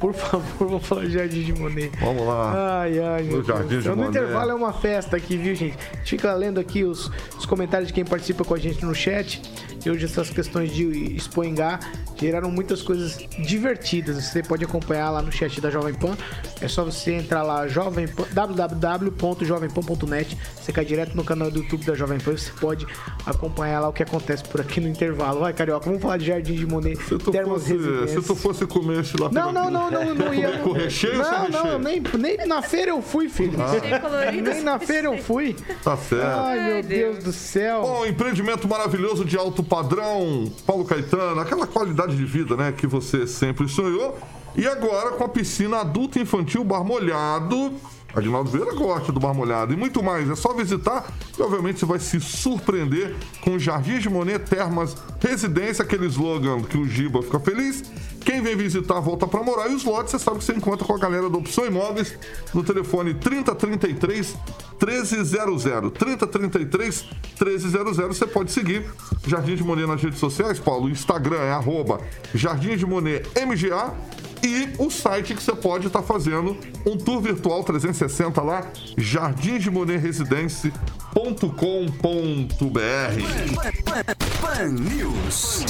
Por favor, vamos falar de Jardim de Monet. Vamos lá. Ai, ai, meu No Jardim Deus. de No Monet. intervalo é uma festa aqui, viu, gente Fica lendo aqui os, os comentários de quem participa com a gente no chat. E hoje essas questões de Expoingá geraram muitas coisas divertidas. Você pode acompanhar lá no chat da Jovem Pan. É só você entrar lá, Jovem Pan, www.jovempan.net. Você cai direto no canal do YouTube da Jovem Pan. Você pode acompanhar lá o que acontece por aqui no intervalo. Vai, Carioca, vamos falar de Jardim de Monet, Se tu, fosse, se tu fosse comer esse lá Não, não, não, não, não ia. Com recheio Não, não, nem, nem na feira eu fui, filho. Colorido. Nem na feira eu fui. Tá certo. Ai, meu. Deus. do céu. Bom, empreendimento maravilhoso de alto padrão, Paulo Caetano, aquela qualidade de vida, né, que você sempre sonhou. E agora com a piscina adulta e infantil Bar Molhado. Aguinaldo Vieira gosta do Bar Molhado e muito mais. É só visitar e, obviamente, você vai se surpreender com o Jardim de Monet Termas Residência, aquele slogan que o Giba fica feliz. Quem vem visitar volta para morar e os lotes, você sabe que você encontra com a galera da Opção Imóveis no telefone 3033 1300. 3033 1300. Você pode seguir Jardim de Monet nas redes sociais, Paulo. O Instagram é arroba Jardim de Monet MGA e o site que você pode estar fazendo um tour virtual 360 lá, jardimdemonerresidência.com.br. Pan News.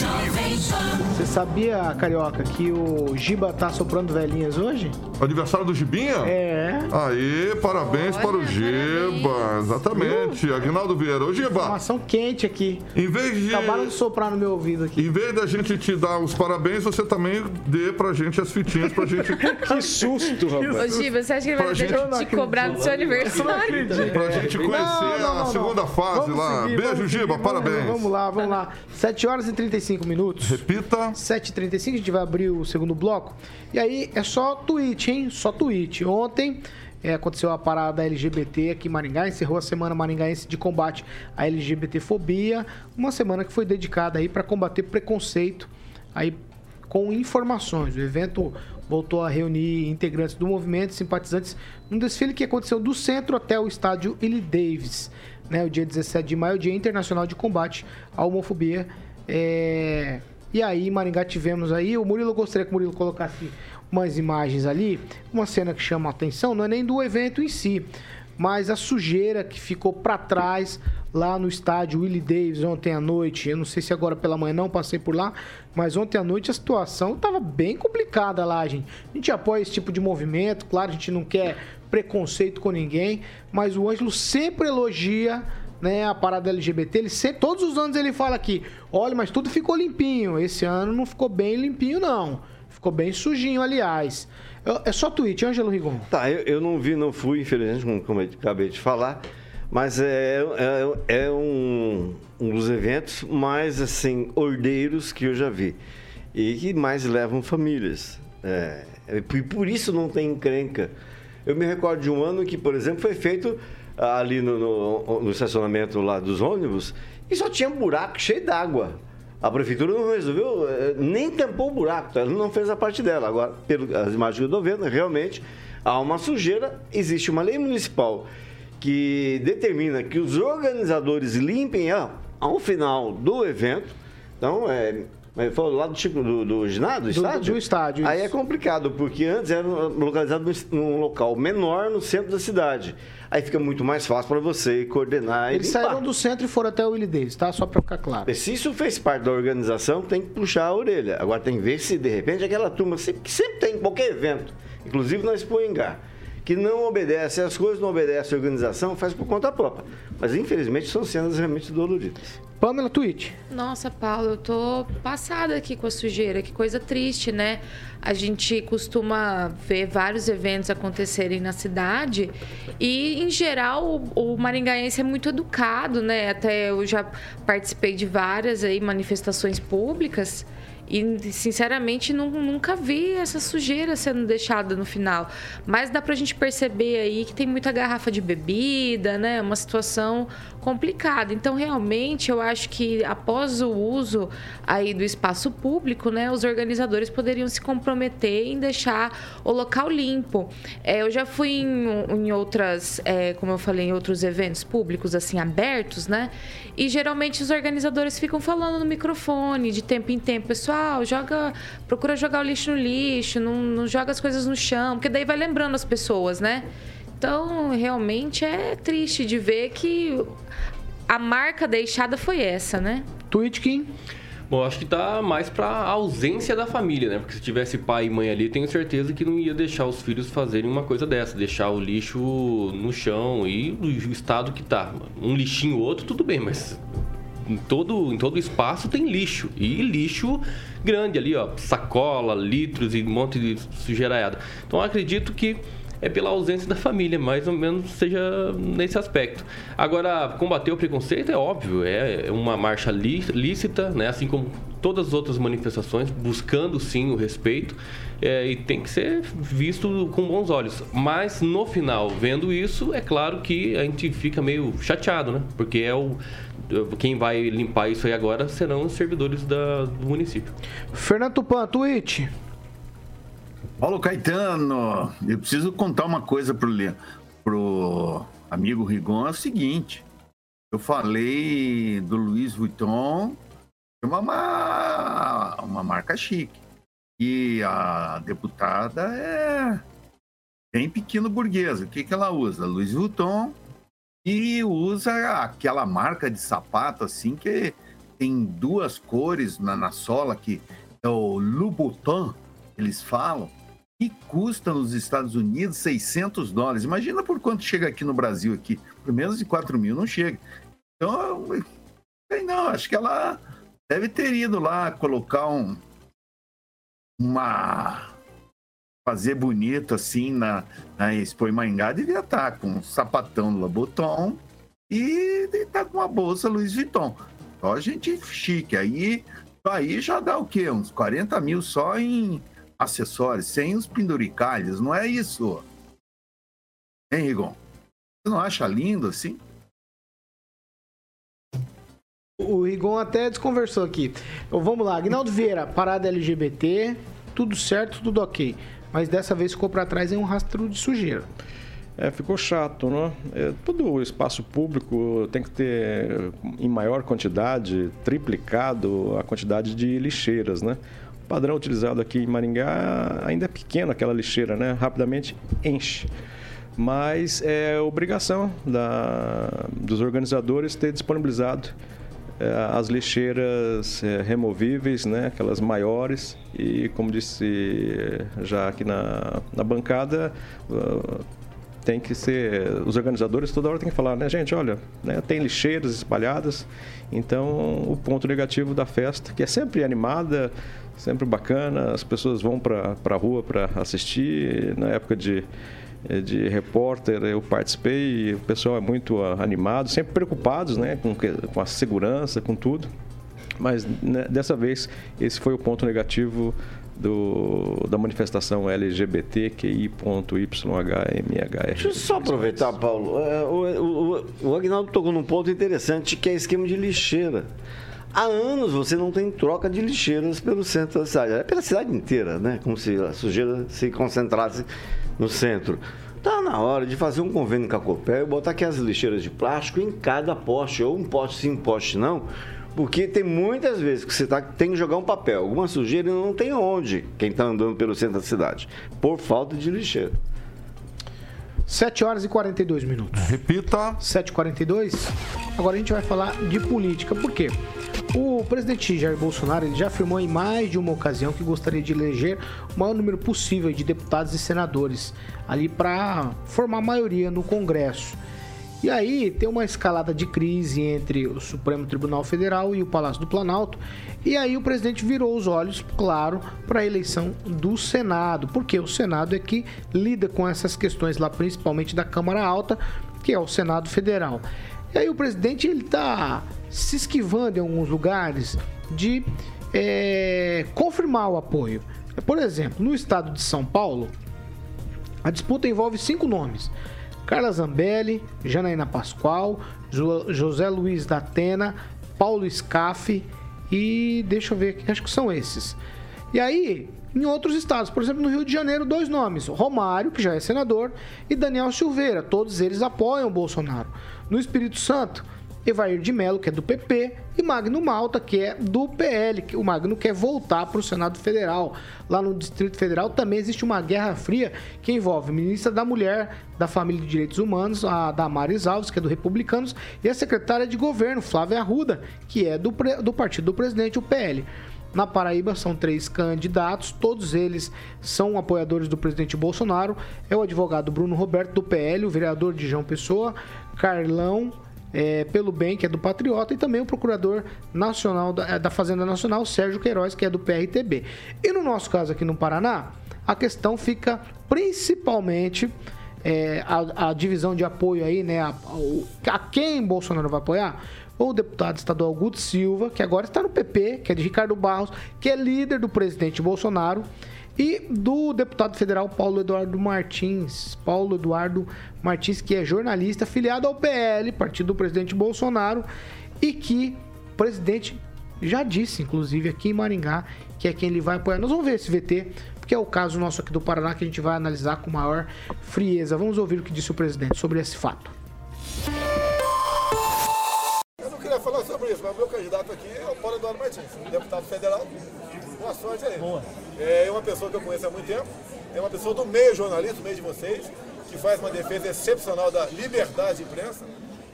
Você sabia, Carioca, que o Giba tá soprando velhinhas hoje? Aniversário do Gibinha? É. Aí, parabéns para o Giba. Exatamente. Aguinaldo Vieira. Ô, Giba. Informação quente aqui. Em vez de. Acabaram de soprar no meu ouvido aqui. Em vez da gente te dar os parabéns, você também dê pra gente as fitinhas pra gente. que susto, Ô, Giba, você acha que ele vai Pra gente- deixar te cobrar no seu aniversário? Pra gente conhecer a segunda fase Vamos lá. seguir, Beijo, Giba, vamos- parabéns. Vamos lá, vamos lá. 7 horas e 35 minutos. Repita. 7h35, a gente vai abrir o segundo bloco. E aí é só tweet, hein? Só tweet. Ontem é, aconteceu a parada LGBT aqui em Maringá, encerrou a semana maringaense de combate à LGBTfobia, uma semana que foi dedicada aí para combater preconceito aí com informações. O evento voltou a reunir integrantes do movimento, simpatizantes, num desfile que aconteceu do centro até o estádio Illy Davis. Né, o dia 17 de maio, Dia Internacional de Combate à Homofobia. É, E aí, Maringá, tivemos aí. O Murilo, gostaria que o Murilo colocasse umas imagens ali. Uma cena que chama a atenção, não é nem do evento em si, mas a sujeira que ficou para trás lá no estádio Willie Davis ontem à noite. Eu não sei se agora pela manhã não passei por lá, mas ontem à noite a situação estava bem complicada lá, gente. A gente apoia esse tipo de movimento, claro, a gente não quer preconceito com ninguém, mas o Ângelo sempre elogia né, a parada LGBT, ele sempre, todos os anos ele fala aqui, olha, mas tudo ficou limpinho. Esse ano não ficou bem limpinho, não. Ficou bem sujinho, aliás. Eu- É só tweet, Ângelo Rigon. Tá, eu, eu não vi, não fui, infelizmente, como, como eu acabei de falar, mas é, é, é um, um dos eventos mais, assim, ordeiros que eu já vi. E que mais levam famílias. É, e por- isso não tem encrenca. Eu me recordo de um ano que, por exemplo, foi feito ali no, no- no estacionamento lá dos ônibus e só tinha buraco cheio d'água. A prefeitura não resolveu, eh, nem tampou o buraco, ela não fez a parte dela. Agora, pelas imagens que eu estou vendo, realmente há uma sujeira, existe uma lei municipal que determina que os organizadores limpem a- ao final do evento. Então, é. Foi lá do, tipo, do, do ginásio, do, Do- estádio? do estádio, Aí isso. é complicado, porque antes era localizado num- local menor no centro da cidade. Aí fica muito mais fácil para você coordenar Eles e saíram do centro e foram até o Willie Davis, tá? Só pra ficar claro. Se isso fez parte da organização, tem que puxar a orelha. Agora tem que ver se de repente aquela turma, que sempre tem em qualquer evento, inclusive na Expo Engar, que não obedece às coisas, não obedece à organização, faz por conta própria. Mas infelizmente são cenas realmente doloridas. Pamela Twitch. Nossa, Paulo, eu tô passada aqui com a sujeira, que coisa triste, né? A gente costuma ver vários eventos acontecerem na cidade e, em geral, o, o maringaense é muito educado, né? Até eu já participei de várias aí manifestações públicas e, sinceramente, nu- nunca vi essa sujeira sendo deixada no final. Mas dá pra gente perceber aí que tem muita garrafa de bebida, né? Uma situação complicada. Então, realmente, eu acho que após o uso aí do espaço público, né, os organizadores poderiam se comprometer em deixar o local limpo. É, eu já fui em, em outras, é, como eu falei, em outros eventos públicos, assim, abertos, né? E geralmente os organizadores ficam falando no microfone de tempo em tempo, pessoal, joga, procura jogar o lixo no lixo, não, não joga as coisas no chão, porque daí vai lembrando as pessoas, né? Então, realmente é triste de ver que a marca deixada foi essa, né? Twitch Kim. Bom, acho que tá mais pra ausência da família, né? Porque se tivesse pai e mãe ali, tenho certeza que não ia deixar os filhos fazerem uma coisa dessa, deixar o lixo no chão e o estado que tá. Um lixinho ou outro, tudo bem, mas em todo, em todo espaço tem lixo. E lixo grande ali, ó. Sacola, litros e um monte de sujeiraiada. Então eu acredito que é pela ausência da família, mais ou menos seja nesse aspecto. Agora, combater o preconceito é óbvio, é uma marcha lícita, né? assim como todas as outras manifestações, buscando sim o respeito. É, e tem que ser visto com bons olhos. Mas no final, vendo isso, é claro que a gente fica meio chateado, né? Porque é o quem vai limpar isso aí agora serão os servidores da, do município. Fernando Tupan, tweet. Paulo Caetano, eu preciso contar uma coisa pro, pro amigo Rigon, é o seguinte. Eu falei do Luiz Vuitton, é uma, uma marca chique. E a deputada é bem pequeno burguesa. O que, que ela usa? Louis Vuitton e usa aquela marca de sapato assim que tem duas cores na, na sola que é o Louboutin, eles falam, e custa nos Estados Unidos 600 dólares. Imagina por quanto chega aqui no Brasil aqui. Por menos de 4 mil não chega. Então, não, acho que ela deve ter ido lá colocar um, uma fazer bonito assim na, na Expo em Maringá, devia estar tá com um sapatão Louboutin e tá com uma bolsa Louis Vuitton. Só gente chique. Aí, aí já dá o quê? Uns 40 mil só em acessórios, sem os penduricalhos, não é isso? Hein, Rigon? Você não acha lindo assim? O Rigon até desconversou aqui. Então, vamos lá, Agnaldo Vieira, parada LGBT, tudo certo, tudo ok. Mas dessa vez ficou para trás em um rastro de sujeira. É, ficou chato, né? É, todo o espaço público tem que ter, em maior quantidade, triplicado a quantidade de lixeiras, né? Padrão utilizado aqui em Maringá ainda é pequeno, aquela lixeira, né? Rapidamente enche. Mas é obrigação da, dos organizadores ter disponibilizado é, as lixeiras é, removíveis, né, aquelas maiores, e como disse já aqui na, na bancada, uh, tem que ser, os organizadores toda hora tem que falar, né, gente, olha, né, tem lixeiras espalhadas, então o ponto negativo da festa, que é sempre animada, sempre bacana, as pessoas vão para a rua para assistir, na época de de repórter, eu participei e o pessoal é muito animado, sempre preocupados né, com, com a segurança, com tudo. Mas né, dessa vez, esse foi o ponto negativo do, da manifestação LGBTQI.YHMHR. Deixa eu só aproveitar, Paulo. É, o, o, o Agnaldo tocou num ponto interessante que é esquema de lixeira. Há anos você não tem troca de lixeiras pelo centro da cidade. É pela cidade inteira, né? Como se a sujeira se concentrasse no centro. Tá na hora de fazer um convênio com a Copel e botar aqui as lixeiras de plástico em cada poste, ou um poste sim, poste não, porque tem muitas vezes que você tá, tem que jogar um papel, alguma sujeira e não tem onde quem está andando pelo centro da cidade, por falta de lixeira. 7 horas e 42 minutos. Repita. 7h42. Agora a gente vai falar de política. Por quê? O presidente Jair Bolsonaro ele já afirmou em mais de uma ocasião que gostaria de eleger o maior número possível de deputados e senadores ali para formar maioria no Congresso. E aí tem uma escalada de crise entre o Supremo Tribunal Federal e o Palácio do Planalto. E aí o presidente virou os olhos, claro, para a eleição do Senado, porque o Senado é que lida com essas questões lá, principalmente da Câmara Alta, que é o Senado Federal. E aí o presidente ele está se esquivando em alguns lugares de é, confirmar o apoio. Por exemplo, no estado de São Paulo, a disputa envolve cinco nomes. Carla Zambelli, Janaína Pascoal, jo José Luiz da Atena, Paulo Scaff e deixa eu ver aqui, acho que são esses. E aí, em outros estados, por exemplo, no Rio de Janeiro, dois nomes: Romário, que já é senador, e Daniel Silveira. Todos eles apoiam o Bolsonaro. No Espírito Santo, Evair de Mello, que é do PP, e Magno Malta, que é do PL. O Magno quer voltar para o Senado Federal. Lá no Distrito Federal também existe uma guerra fria que envolve ministra da Mulher, da Família e Direitos Humanos, a Damares Alves, que é do Republicanos, e a secretária de Governo, Flávia Arruda, que é do, do partido do presidente, o PL. Na Paraíba são três candidatos, todos eles são apoiadores do presidente Bolsonaro. É o advogado Bruno Roberto do PL, o vereador de João Pessoa, Carlão é, pelo Bem, que é do Patriota, e também o Procurador Nacional da, é, da Fazenda Nacional, Sérgio Queiroz, que é do PRTB. E no nosso caso aqui no Paraná, a questão fica principalmente é, a, a, divisão de apoio aí, né? A, a, quem Bolsonaro vai apoiar? O deputado estadual Guto Silva, que agora está no PP, que é de Ricardo Barros, que é líder do presidente Bolsonaro, e do deputado federal Paulo Eduardo Martins. Paulo Eduardo Martins, que é jornalista, filiado ao PL, partido do presidente Bolsonaro, e que o presidente já disse, inclusive, aqui em Maringá, que é quem ele vai apoiar. Nós vamos ver esse VT, porque é o caso nosso aqui do Paraná que a gente vai analisar com maior frieza. Vamos ouvir o que disse o presidente sobre esse fato. Isso, mas o meu candidato aqui é o Paulo Eduardo Martins, deputado federal. Boa sorte aí. Boa. É uma pessoa que eu conheço há muito tempo, é uma pessoa do meio jornalista, do meio de vocês, que faz uma defesa excepcional da liberdade de imprensa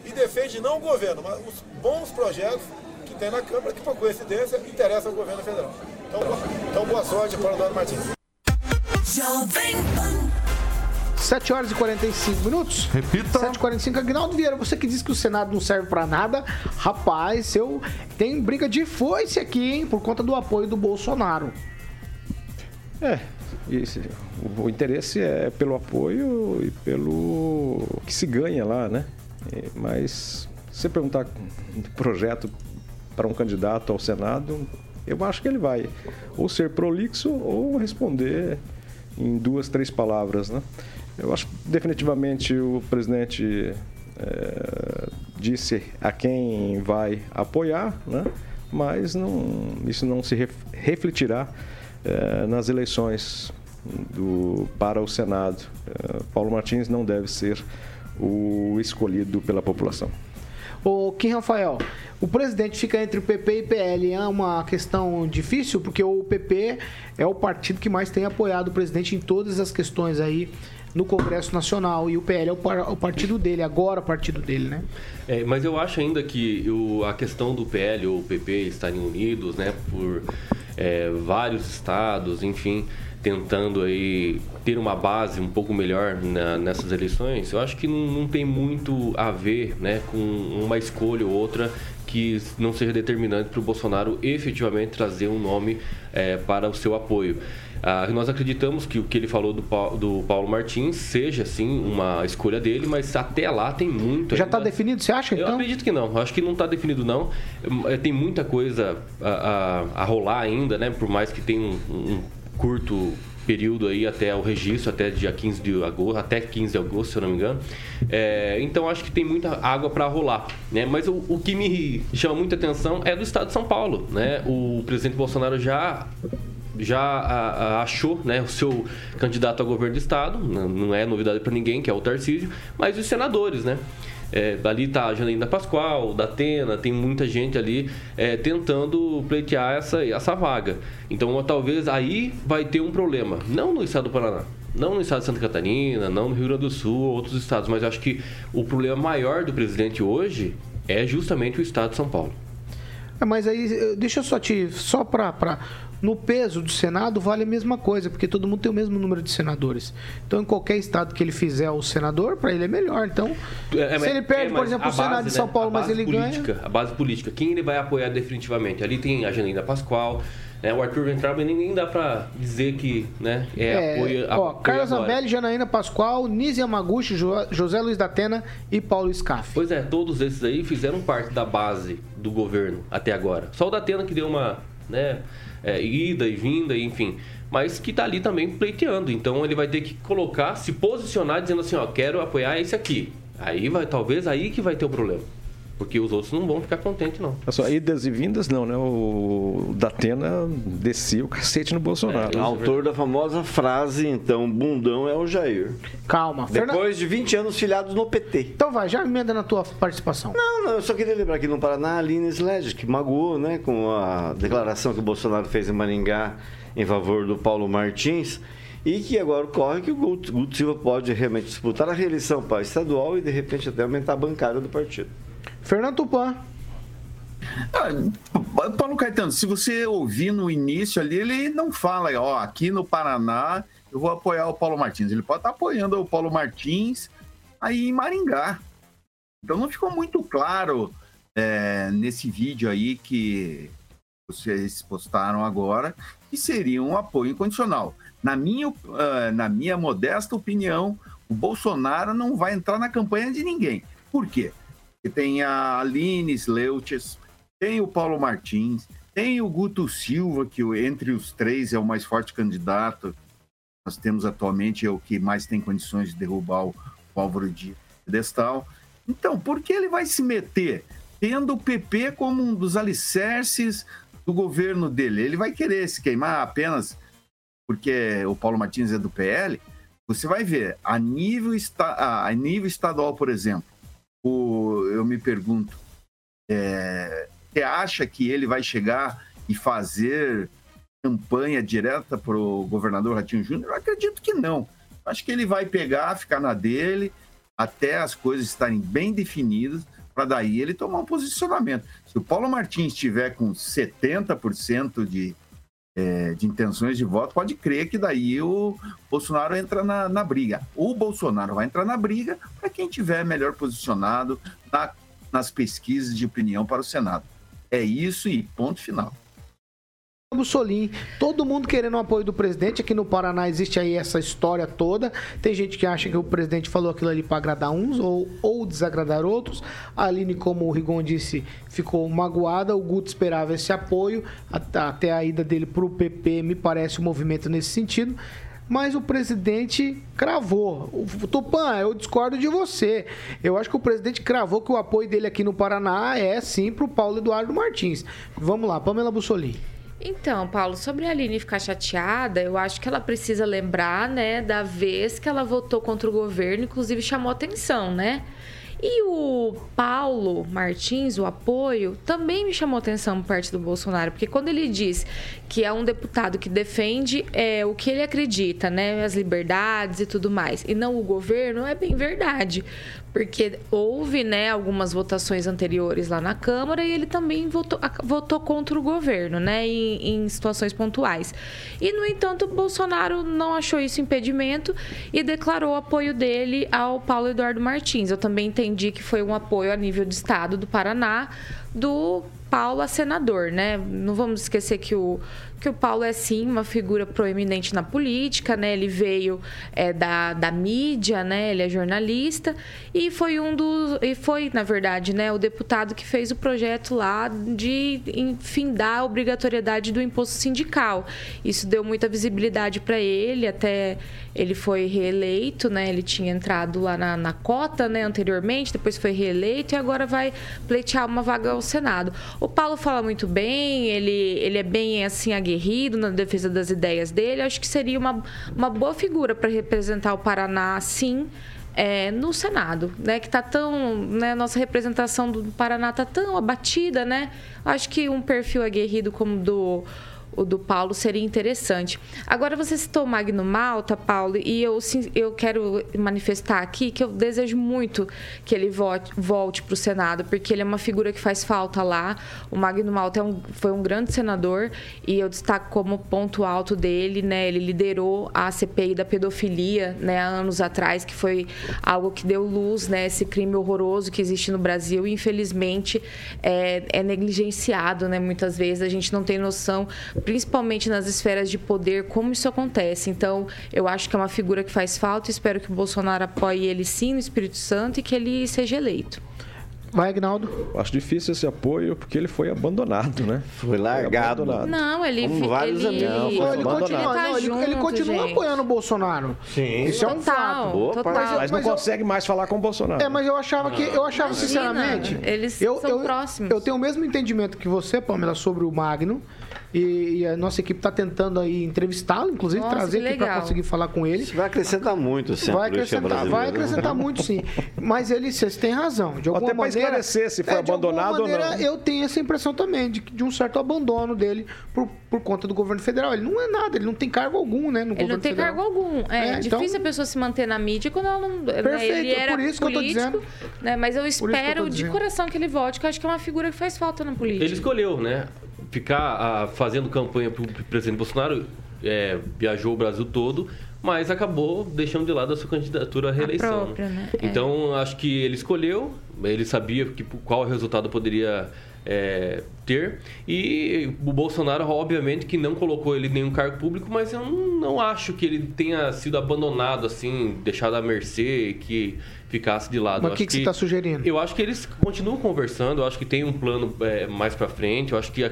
e defende não o governo, mas os bons projetos que tem na Câmara, que por coincidência interessa ao governo federal. Então, então boa sorte para o Eduardo Martins. 7 horas e 45 minutos. Repita. 7 e 45 Aguinaldo Vieira, você que diz que o Senado não serve para nada, rapaz, eu tem briga de foice aqui, hein, por conta do apoio do Bolsonaro. É, isso, o, o interesse é pelo apoio e pelo que se ganha lá, né? Mas se você perguntar projeto para um candidato ao Senado, eu acho que ele vai ou ser prolixo ou responder em duas, três palavras, né? Eu acho que definitivamente o presidente é, disse a quem vai apoiar, né? mas não, isso não se refletirá é, nas eleições do, para o Senado. É, Paulo Martins não deve ser o escolhido pela população. O Kim Rafael, o presidente fica entre o PP e PL. É uma questão difícil, porque o PP é o partido que mais tem apoiado o presidente em todas as questões aí no Congresso Nacional e o PL é o, par, o partido dele, agora o partido dele, né? É, mas eu acho ainda que o, a questão do PL ou PP estarem unidos, né, por é, vários estados, enfim, tentando aí ter uma base um pouco melhor na, nessas eleições, eu acho que não, não, tem muito a ver né, com uma escolha ou outra que não seja determinante para o Bolsonaro efetivamente trazer um nome é, para o seu apoio. Ah, nós acreditamos que o que ele falou do, do Paulo Martins seja, sim, uma escolha dele, mas até lá tem muito. Já está definido, você acha? Então? Eu acredito que não. Eu acho que não está definido, não. É, tem muita coisa a, a, a, rolar ainda, né? Por mais que tenha um, um curto período aí até o registro, até dia 15 de agosto, até 15 de agosto, se eu não me engano. É, então acho que tem muita água para rolar, né? Mas o, o, que me chama muita atenção é do estado de São Paulo, né? O presidente Bolsonaro já já a, a, achou né, o seu candidato a governo do estado, não é novidade para ninguém, que é o Tarcísio, mas os senadores, né? É, ali está a Janaína Pascoal, da Atena, tem muita gente ali é, tentando pleitear essa, essa vaga. Então, talvez aí vai ter um problema. Não no estado do Paraná, não no estado de Santa Catarina, não no Rio Grande do Sul, outros estados, mas acho que o problema maior do presidente hoje é justamente o estado de São Paulo. É, mas aí, deixa eu só te. Só para no peso do Senado vale a mesma coisa, porque todo mundo tem o mesmo número de senadores. Então, em qualquer estado que ele fizer o senador, para ele é melhor. Então, é, se ele perde, é, por exemplo, o Senado base, de São né? Paulo, mas ele política, ganha. A base política, quem ele vai apoiar definitivamente? Ali tem a Janaína Pascoal, né? O Arthur Ventraba nem dá para dizer que né, é, é apoio. Ó, Carlos Zambelli, Janaína Pascoal, Nise Yamaguchi, jo, José Luiz da Atena e Paulo Scaff. Pois é, todos esses aí fizeram parte da base do governo até agora. Só o da Atena que deu uma. Né, é, ida e vinda, enfim. Mas que está ali também pleiteando. Então ele vai ter que colocar, se posicionar dizendo assim, ó, quero apoiar esse aqui. Aí vai, talvez aí que vai ter o problema. Porque os outros não vão ficar contentes, não. Só idas e vindas, não, né? O Datena descia o cacete no Bolsonaro. É, autor da famosa frase, então, bundão é o Jair. Calma. Depois de 20 anos filiados no PT. Então vai, já emenda na tua participação. Não, não, eu só queria lembrar que no Paraná, a Aline Sledge, que magoou, né, com a declaração que o Bolsonaro fez em Maringá em favor do Paulo Martins e que agora ocorre que o Guto Silva pode realmente disputar a reeleição para estadual e de repente até aumentar a bancada do partido. Fernando Tupan. Ah, Paulo Caetano, se você ouvir no início ali, ele não fala, ó, aqui no Paraná eu vou apoiar o Paulo Martins. Ele pode estar apoiando o Paulo Martins aí em Maringá. Então não ficou muito claro é, nesse vídeo aí que vocês postaram agora, que seria um apoio incondicional. Na minha, uh, na minha modesta opinião, o Bolsonaro não vai entrar na campanha de ninguém. Por quê? Tem a Aline Sleuches, tem o Paulo Martins, tem o Guto Silva, que entre os três é o mais forte candidato. Nós temos atualmente, é o que mais tem condições de derrubar o, o Álvaro de pedestal. Então, por que ele vai se meter? Tendo o PP como um dos alicerces do governo dele. Ele vai querer se queimar apenas porque o Paulo Martins é do PL. Você vai ver, a nível, esta, a nível estadual, por exemplo, o, eu me pergunto, é, você acha que ele vai chegar e fazer campanha direta para o governador Ratinho Júnior? Eu acredito que não. Acho que ele vai pegar, ficar na dele, até as coisas estarem bem definidas, para daí ele tomar um posicionamento. Se o Paulo Martins estiver com 70% de, é, de intenções de voto, pode crer que daí o Bolsonaro entra na, na briga. O Bolsonaro vai entrar na briga para quem tiver melhor posicionado na, nas pesquisas de opinião para o Senado. É isso e ponto final. Mussolini, todo mundo querendo o apoio do presidente. Aqui no Paraná existe aí essa história toda. Tem gente que acha que o presidente falou aquilo ali para agradar uns ou, ou desagradar outros. A Aline, como o Rigon disse, ficou magoada. O Guto esperava esse apoio. Até a ida dele para o PP, me parece um movimento nesse sentido. Mas o presidente cravou. O Tupã, eu discordo de você. Eu acho que o presidente cravou que o apoio dele aqui no Paraná é sim para o Paulo Eduardo Martins. Vamos lá, Pamela Bussolini. Então, Paulo, sobre a Aline ficar chateada, eu acho que ela precisa lembrar, né, da vez que ela votou contra o governo, inclusive chamou atenção, né? E o Paulo Martins, o apoio, também me chamou atenção por parte do Bolsonaro, porque quando ele diz que é um deputado que defende é, o que ele acredita, né, as liberdades e tudo mais, e não o governo, é bem verdade porque houve né, algumas votações anteriores lá na Câmara e ele também votou, votou contra o governo, né, em, em situações pontuais. E, no entanto, Bolsonaro não achou isso impedimento e declarou o apoio dele ao Paulo Eduardo Martins. Eu também entendi que foi um apoio a nível de Estado do Paraná do Paulo a senador, né? Não vamos esquecer que o, que o Paulo é sim uma figura proeminente na política, né? Ele veio é, da, da mídia, né? Ele é jornalista e foi um dos e foi na verdade, né? O deputado que fez o projeto lá de enfindar a obrigatoriedade do imposto sindical. Isso deu muita visibilidade para ele, até ele foi reeleito, né? Ele tinha entrado lá na, na cota, né? Anteriormente, depois foi reeleito e agora vai pleitear uma vaga ao Senado. O Paulo fala muito bem, ele, ele é bem assim aguerrido na defesa das ideias dele. Acho que seria uma, uma boa figura para representar o Paraná, sim. É, no Senado, né? Que tá tão, né? Nossa representação do Paraná tá tão abatida, né? Acho que um perfil aguerrido como do o do Paulo seria interessante. Agora, você citou Magno Malta, Paulo, e eu, eu quero manifestar aqui que eu desejo muito que ele volte, volte para o Senado, porque ele é uma figura que faz falta lá. O Magno Malta é um, foi um grande senador e eu destaco como ponto alto dele, né? Ele liderou a CPI da pedofilia, né, há anos atrás, que foi algo que deu luz, né, esse crime horroroso que existe no Brasil e infelizmente é, é negligenciado, né? Muitas vezes a gente não tem noção principalmente nas esferas de poder, como isso acontece. Então, eu acho que é uma figura que faz falta. Espero que o Bolsonaro apoie ele sim no Espírito Santo e que ele seja eleito. Vai, Agnaldo. Acho difícil esse apoio porque ele foi abandonado, né? Foi largado. Foi abandonado. Não, ele... Como vários ele, amigos. Não, ele continua, não, tá ele, junto, ele continua apoiando o Bolsonaro. Sim. Isso é um fato. Boa, total. Mas, mas, não eu, consegue mais falar com o Bolsonaro. É, mas eu achava que... Eu achava, Imagina, sinceramente... Eles eu, são eu, próximos. Eu tenho o mesmo entendimento que você, Pamela, sobre o Magno. E, e a nossa equipe está tentando aí entrevistá-lo, inclusive nossa, trazer aqui para conseguir falar com ele. Isso vai acrescentar muito, sim. Vai acrescentar, vai acrescentar muito, sim. Mas ele, vocês têm razão. De alguma Até maneira, esclarecer se foi é, abandonado maneira, ou não. Eu tenho essa impressão também de, de um certo abandono dele por, por conta do governo federal. Ele não é nada, ele não tem cargo algum, né? No ele não tem federal. cargo algum. É, é difícil então... a pessoa se manter na mídia quando ela não. Perfeito, né, ele era por isso político, que eu tô dizendo. Né, mas eu espero eu de coração que ele volte, que eu acho que é uma figura que faz falta na política. Ele escolheu, né? Ficar ah, fazendo campanha para o presidente Bolsonaro, é, viajou o Brasil todo, mas acabou deixando de lado a sua candidatura à reeleição. Própria, né? É. Então, acho que ele escolheu, ele sabia que, qual resultado poderia é, ter. E o Bolsonaro, obviamente, que não colocou ele em nenhum cargo público, mas eu não, não acho que ele tenha sido abandonado, assim, deixado à mercê, que ficasse de lado. Mas o que, que você está sugerindo? Eu acho que eles continuam conversando, eu acho que tem um plano é, mais pra frente, eu acho que.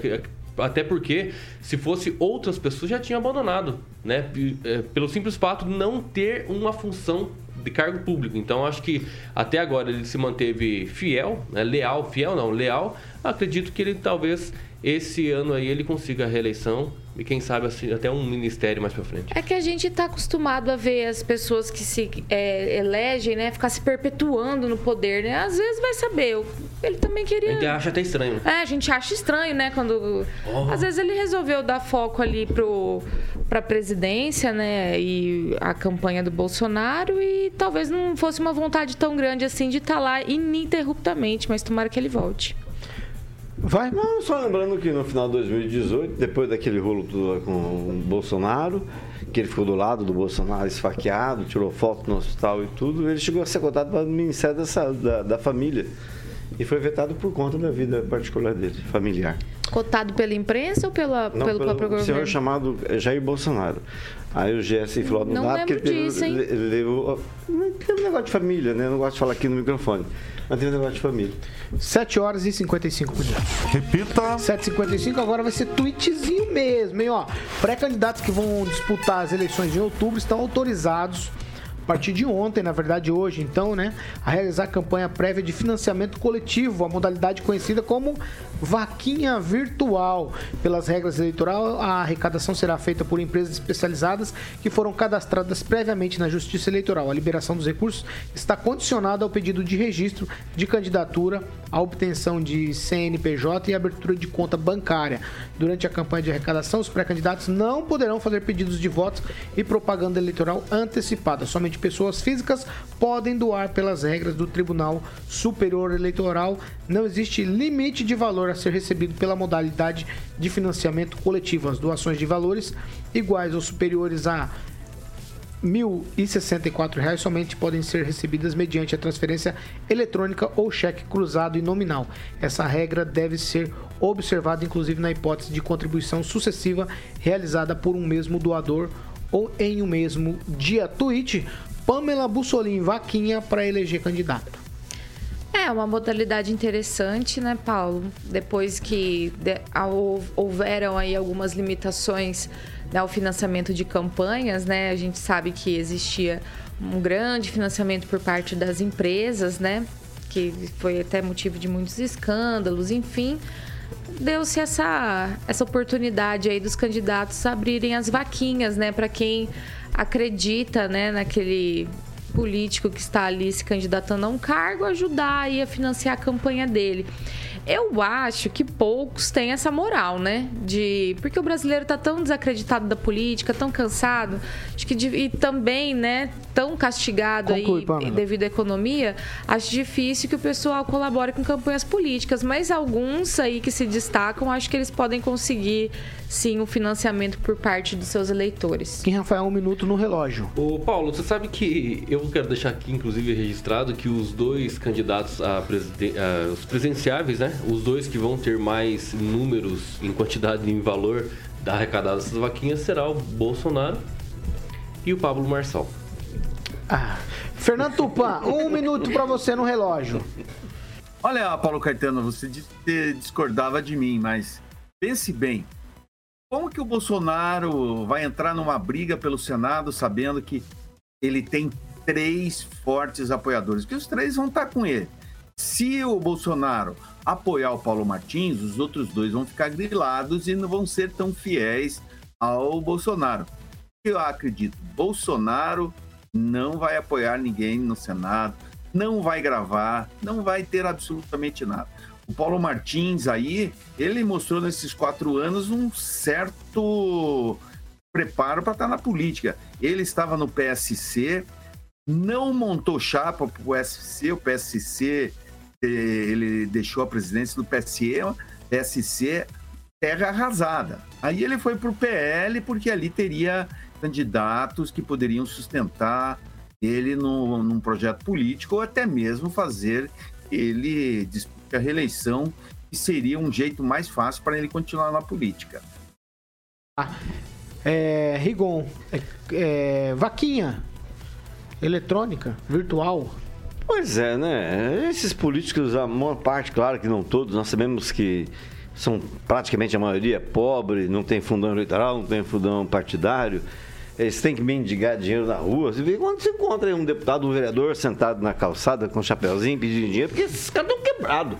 Até porque, se fosse outras pessoas, já tinham abandonado, né? É, Pelo simples fato de não ter uma função de cargo público. Então, acho que até agora ele se manteve fiel, né? leal, fiel não, leal. Acredito que ele talvez esse ano aí ele consiga a reeleição e quem sabe assim, até um ministério mais pra frente. É que a gente tá acostumado a ver as pessoas que se é, elegem, né, ficar se perpetuando no poder, né? Às vezes vai saber. Ele também A queria. gente acha até estranho. É, a gente acha estranho, né? Quando. Oh. Às vezes ele resolveu dar foco ali pro, pra presidência, né? E a campanha do Bolsonaro. E talvez não fosse uma vontade tão grande assim de estar lá ininterruptamente, mas tomara que ele volte. Vai? Não, só lembrando que no final de 2018, depois daquele rolo com o Bolsonaro, que ele ficou do lado do Bolsonaro esfaqueado, tirou foto no hospital e tudo, ele chegou a ser cotado para o Ministério da, da, da Família. E foi vetado por conta da vida particular dele, familiar. Cotado pela imprensa ou pela, Não, pelo pelo próprio senhor governo? chamado Jair Bolsonaro. Aí o GS falou, não, Não dá, lembro porque ele, disso, hein? ele, ele levou... Tem um negócio de família, né? Eu não gosto de falar aqui no microfone. Mas tem um negócio de família. 7 horas e 55 minutos. Repita. 7h55, agora vai ser tweetzinho mesmo, hein? Ó, pré-candidatos que vão disputar as eleições em outubro estão autorizados, a partir de ontem, na verdade hoje, então, né, a realizar campanha prévia de financiamento coletivo, a modalidade conhecida como vaquinha virtual. Pelas regras eleitorais, a arrecadação será feita por empresas especializadas que foram cadastradas previamente na Justiça Eleitoral. A liberação dos recursos está condicionada ao pedido de registro de candidatura, a obtenção de CNPJ e abertura de conta bancária. Durante a campanha de arrecadação, os pré-candidatos não poderão fazer pedidos de votos e propaganda eleitoral antecipada. Somente pessoas físicas podem doar pelas regras do Tribunal Superior Eleitoral. Não existe limite de valor a ser recebido pela modalidade de financiamento coletivo. As doações de valores iguais ou superiores a 1.064 reais somente podem ser recebidas mediante a transferência eletrônica ou cheque cruzado e nominal. Essa regra deve ser observada inclusive na hipótese de contribuição sucessiva realizada por um mesmo doador ou em um mesmo dia. Tweet Pamela Bussolini, vaquinha para eleger candidato. É uma modalidade interessante, né, Paulo? Depois que houveram aí algumas limitações né, ao financiamento de campanhas, né? A gente sabe que existia um grande financiamento por parte das empresas, né? Que foi até motivo de muitos escândalos, enfim. Deu-se essa, essa oportunidade aí dos candidatos abrirem as vaquinhas, né? Para quem acredita, né, naquele político que está ali se candidatando a um cargo ajudar aí a financiar a campanha dele. Eu acho que poucos têm essa moral, né? De porque o brasileiro tá tão desacreditado da política, tão cansado, acho que de- e também, né, tão castigado Conclui, aí devido à economia, acho difícil que o pessoal colabore com campanhas políticas, mas alguns aí que se destacam, acho que eles podem conseguir sim o financiamento por parte dos seus eleitores. Quem Rafael, um minuto no relógio. Ô Paulo, você sabe que eu quero deixar aqui, inclusive, registrado que os dois candidatos a, presiden- a- os presidenciáveis, né? Os dois que vão ter mais números em quantidade e em valor da arrecadada dessas vaquinhas será o Bolsonaro e o Pablo Marçal. Ah, Fernando Tupan, um minuto para você no relógio. Olha, Paulo Caetano, você discordava de mim, mas pense bem. Como que o Bolsonaro vai entrar numa briga pelo Senado sabendo que ele tem três fortes apoiadores? Que os três vão estar com ele. Se o Bolsonaro apoiar o Paulo Martins, os outros dois vão ficar grilados e não vão ser tão fiéis ao Bolsonaro. Eu acredito, Bolsonaro não vai apoiar ninguém no Senado, não vai gravar, não vai ter absolutamente nada. O Paulo Martins aí, ele mostrou nesses quatro anos um certo preparo para estar na política. Ele estava no PSC, não montou chapa para o PSC, o PSC eh, ele deixou a presidência do PSC, PSC terra arrasada. Aí ele foi para o PL porque ali teria candidatos que poderiam sustentar ele no, num projeto político ou até mesmo fazer ele disputar a reeleição que seria um jeito mais fácil para ele continuar na política. É, Rigon, é, é, vaquinha eletrônica, virtual. Pois é, né? Esses políticos, a maior parte, claro que não todos, nós sabemos que são praticamente a maioria pobre, não tem fundão eleitoral, não tem fundão partidário. Eles têm que mendigar dinheiro na rua. Você vê quando você encontra um deputado, um vereador sentado na calçada com um chapeuzinho pedindo dinheiro, porque esses caras estão quebrados.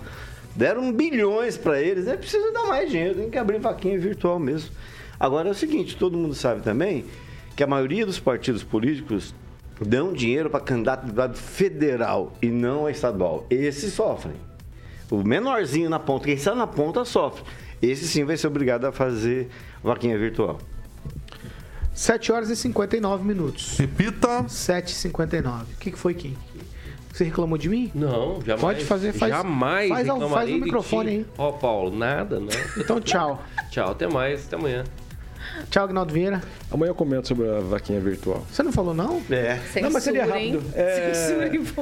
Deram bilhões para eles, é preciso dar mais dinheiro, tem que abrir vaquinha virtual mesmo. Agora é o seguinte, todo mundo sabe também que a maioria dos partidos políticos dão dinheiro para candidato a deputado federal e não a estadual. Esses sofrem. O menorzinho na ponta, quem está na ponta sofre. Esse sim vai ser obrigado a fazer vaquinha virtual. 7 horas e 59 minutos. Repita. 7h59. O que, que foi, Kim? Você reclamou de mim? Não, jamais. Pode fazer, faz. Jamais faz, faz o microfone aí. Ó, Paulo, nada, não. Então, tchau. Tchau, até mais, até amanhã. Tchau, Agnaldo Vieira. Amanhã eu comento sobre a vaquinha virtual. Você não falou não? É. Não, mas seria rápido. É...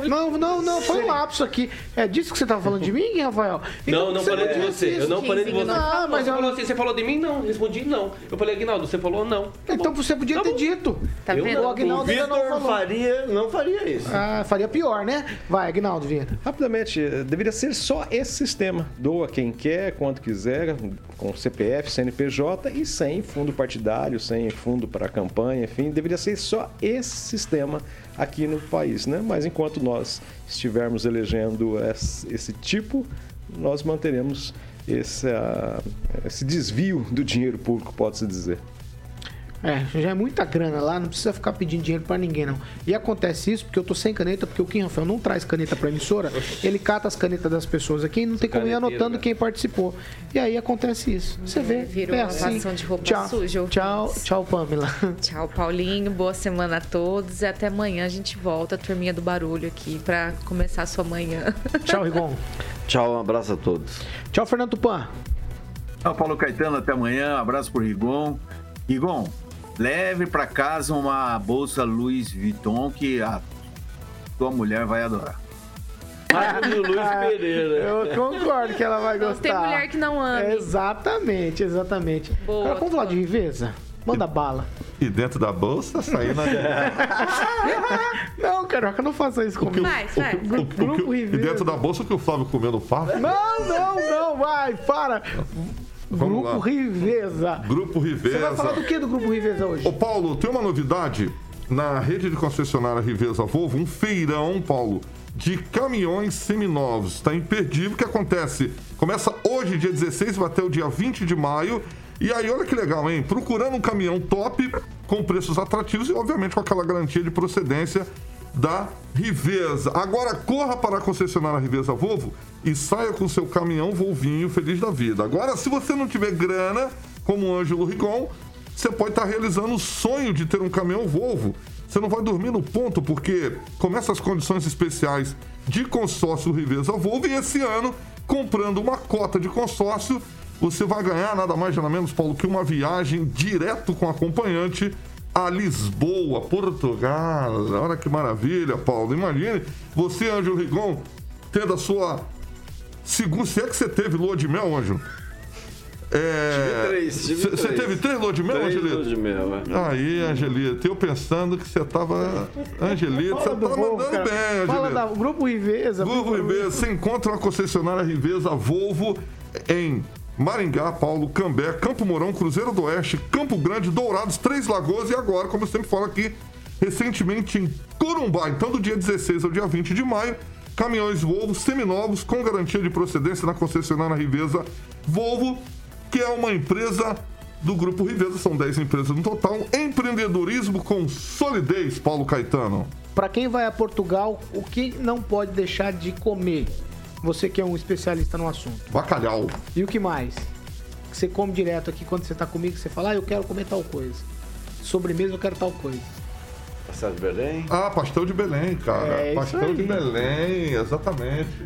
Não, não, não, foi um lapso aqui. É disso que você tava falando de mim, Rafael? Então, não, não falei de você. isso. Eu não falei de você. Ah, mas você eu... falou assim, você falou de mim? Não. Respondi não. Eu falei, Aguinaldo, você falou não. Então você podia ter dito. Tá Eu vendo? não. O Agnaldo ainda não falou. Faria não faria isso. Ah, faria pior, né? Vai, Agnaldo Vieira. Rapidamente, deveria ser só esse sistema. Doa quem quer, quanto quiser, com CPF, CNPJ e sem fundo partidário, sem fundo para campanha, enfim, deveria ser só esse sistema aqui no país, né? Mas enquanto nós estivermos elegendo esse, tipo, nós manteremos esse, esse desvio do dinheiro público, pode-se dizer. É, já é muita grana lá, não precisa ficar pedindo dinheiro pra ninguém, não. E acontece isso porque eu tô sem caneta, porque o Kim Rafael não traz caneta pra emissora, ele cata as canetas das pessoas aqui e não tem como ir anotando né? quem participou. E aí acontece isso. Você vê, Virou é uma assim. de roupa tchau, suja, Tchau, tchau, Pamela. Tchau, Paulinho. Boa semana a todos. E até amanhã a gente volta, a turminha do barulho aqui, pra começar a sua manhã. Tchau, Rigon. Tchau, um abraço a todos. Tchau, Fernando Tupan. Tchau, Paulo Caetano, até amanhã. Abraço pro Rigon. Rigon, leve para casa uma bolsa Louis Vuitton que a tua mulher vai adorar. Luiz Pereira. Eu concordo que ela vai Não gostar. tem mulher que não ame. Exatamente, exatamente. Boa, Agora, vamos falar de Riveza? Manda bala. E dentro da bolsa, saindo a... Não, Carioca, não faça isso comigo. Vai, vai. O que- o que- e dentro da bolsa o que o Flávio comeu no papo? Não, não, não, vai, para. Vamos Grupo lá. Riveza. Grupo Riveza. Você vai falar do que do Grupo Riveza hoje? Ô Paulo, tem uma novidade na rede de concessionária Riveza Volvo, um feirão, Paulo, de caminhões seminovos. Está imperdível, que acontece? Começa hoje, dia 16, vai até o dia 20 de maio. E aí, olha que legal, hein? Procurando um caminhão top, com preços atrativos e, obviamente, com aquela garantia de procedência da Riveza. Agora corra para a concessionária Riveza Volvo e saia com seu caminhão Volvinho feliz da vida. Agora, se você não tiver grana, como o Ângelo Rigon, você pode estar realizando o sonho de ter um caminhão Volvo. Você não vai dormir no ponto, porque começa as condições especiais de consórcio Riveza Volvo e esse ano, comprando uma cota de consórcio, você vai ganhar nada mais nada menos, Paulo, que uma viagem direto com acompanhante a Lisboa, Portugal. Olha que maravilha, Paulo. Imagine você, Ângelo Rigon, tendo a sua segunda. Se é que você teve lua de mel, Ângelo? É... Tive três, tive Você teve três lua de mel, Três Angelito? luas de mel, é. Aí, Angelito, eu pensando que você tava. Angelito, você Fala tá Volvo, mandando cara. bem, Fala Angelito. da Grupo Riveza. Volvo Riveza, você encontra uma concessionária Riveza Volvo em Maringá, Paulo, Cambé, Campo Mourão, Cruzeiro do Oeste, Campo Grande, Dourados, Três Lagoas e agora, como eu sempre falo aqui, recentemente em Corumbá. Então, do dia 16 ao dia 20 de maio, caminhões Volvo seminovos com garantia de procedência na concessionária Riveza Volvo, que é uma empresa do Grupo Riveza, são 10 empresas no total. Empreendedorismo com solidez, Paulo Caetano. Pra quem vai a Portugal, o que não pode deixar de comer? Você que é um especialista no assunto. Bacalhau. E o que mais? Que você come direto aqui quando você tá comigo, você fala, ah, eu quero comer tal coisa. Sobremesa eu quero tal coisa. Pastel de Belém? Ah, pastel de Belém, cara. É isso pastel de. Belém, exatamente.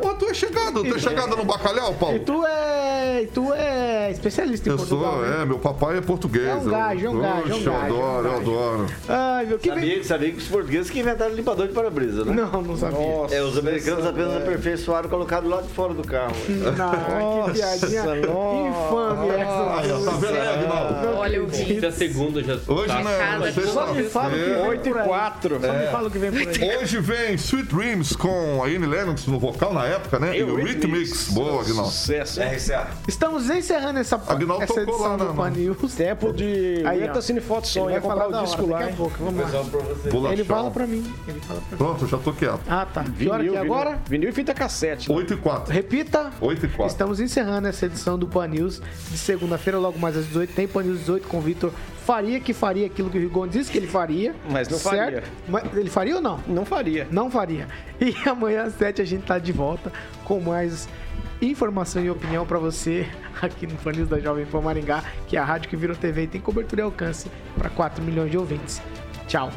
Ô, tu é chegado, tu é chegado no bacalhau, E Paulo? tu é. e tu é especialista em Eu Portugal. sou, né? é, meu papai é português. É um gajo, é um Eu- gajo, é um Oxe, eu gajo, é um adoro, eu adoro. Ai, meu, que Sabia, sabia que os portugueses que inventaram limpador de para-brisa, né? Não, não sabia. É, os americanos apenas aperfeiçoaram colocado lá de fora do carro. Não, que piadinha infame essa. Tá vendo aí, Aguinaldo? Olha o vídeo. Da segunda já Hoje tá não, Só me fala que vem 8 e por aí. 4. Só me fala o que vem por aí. Hoje vem Sweet Dreams com a Annie Lennox no vocal na época, né? E o Rick Mix. Boa, Aguinaldo. Sucesso. RCA. Estamos encerrando essa, Aguinaldo essa tocou edição lá, do Pan? News. Tempo de. Aí, Aguenta ó. Cine Foto Som. Ele Ia vai comprar falar o disco hora, lá, daqui a hein? pouco. Vamos lá. Bolachão. Ele fala pra mim. Ele fala pra mim. Pronto, já tô quieto. Ah, tá. Que hora que é vinil, agora? Vinil e fita cassete. né? 8 e 4. Repita. 8 e 4. Estamos encerrando essa edição do Pan News de segunda-feira, logo mais às 18. Tem Pan News 18 com o Vitor Faria, que faria aquilo que o Rigon disse que ele faria. Mas não certo? faria. Mas ele faria ou não? Não faria. Não faria. E amanhã às 7 a gente tá de volta com mais informação e opinião pra você aqui no News da Jovem Pan Maringá, que é a rádio que virou TV e tem cobertura e alcance para 4 milhões de ouvintes. Tchau.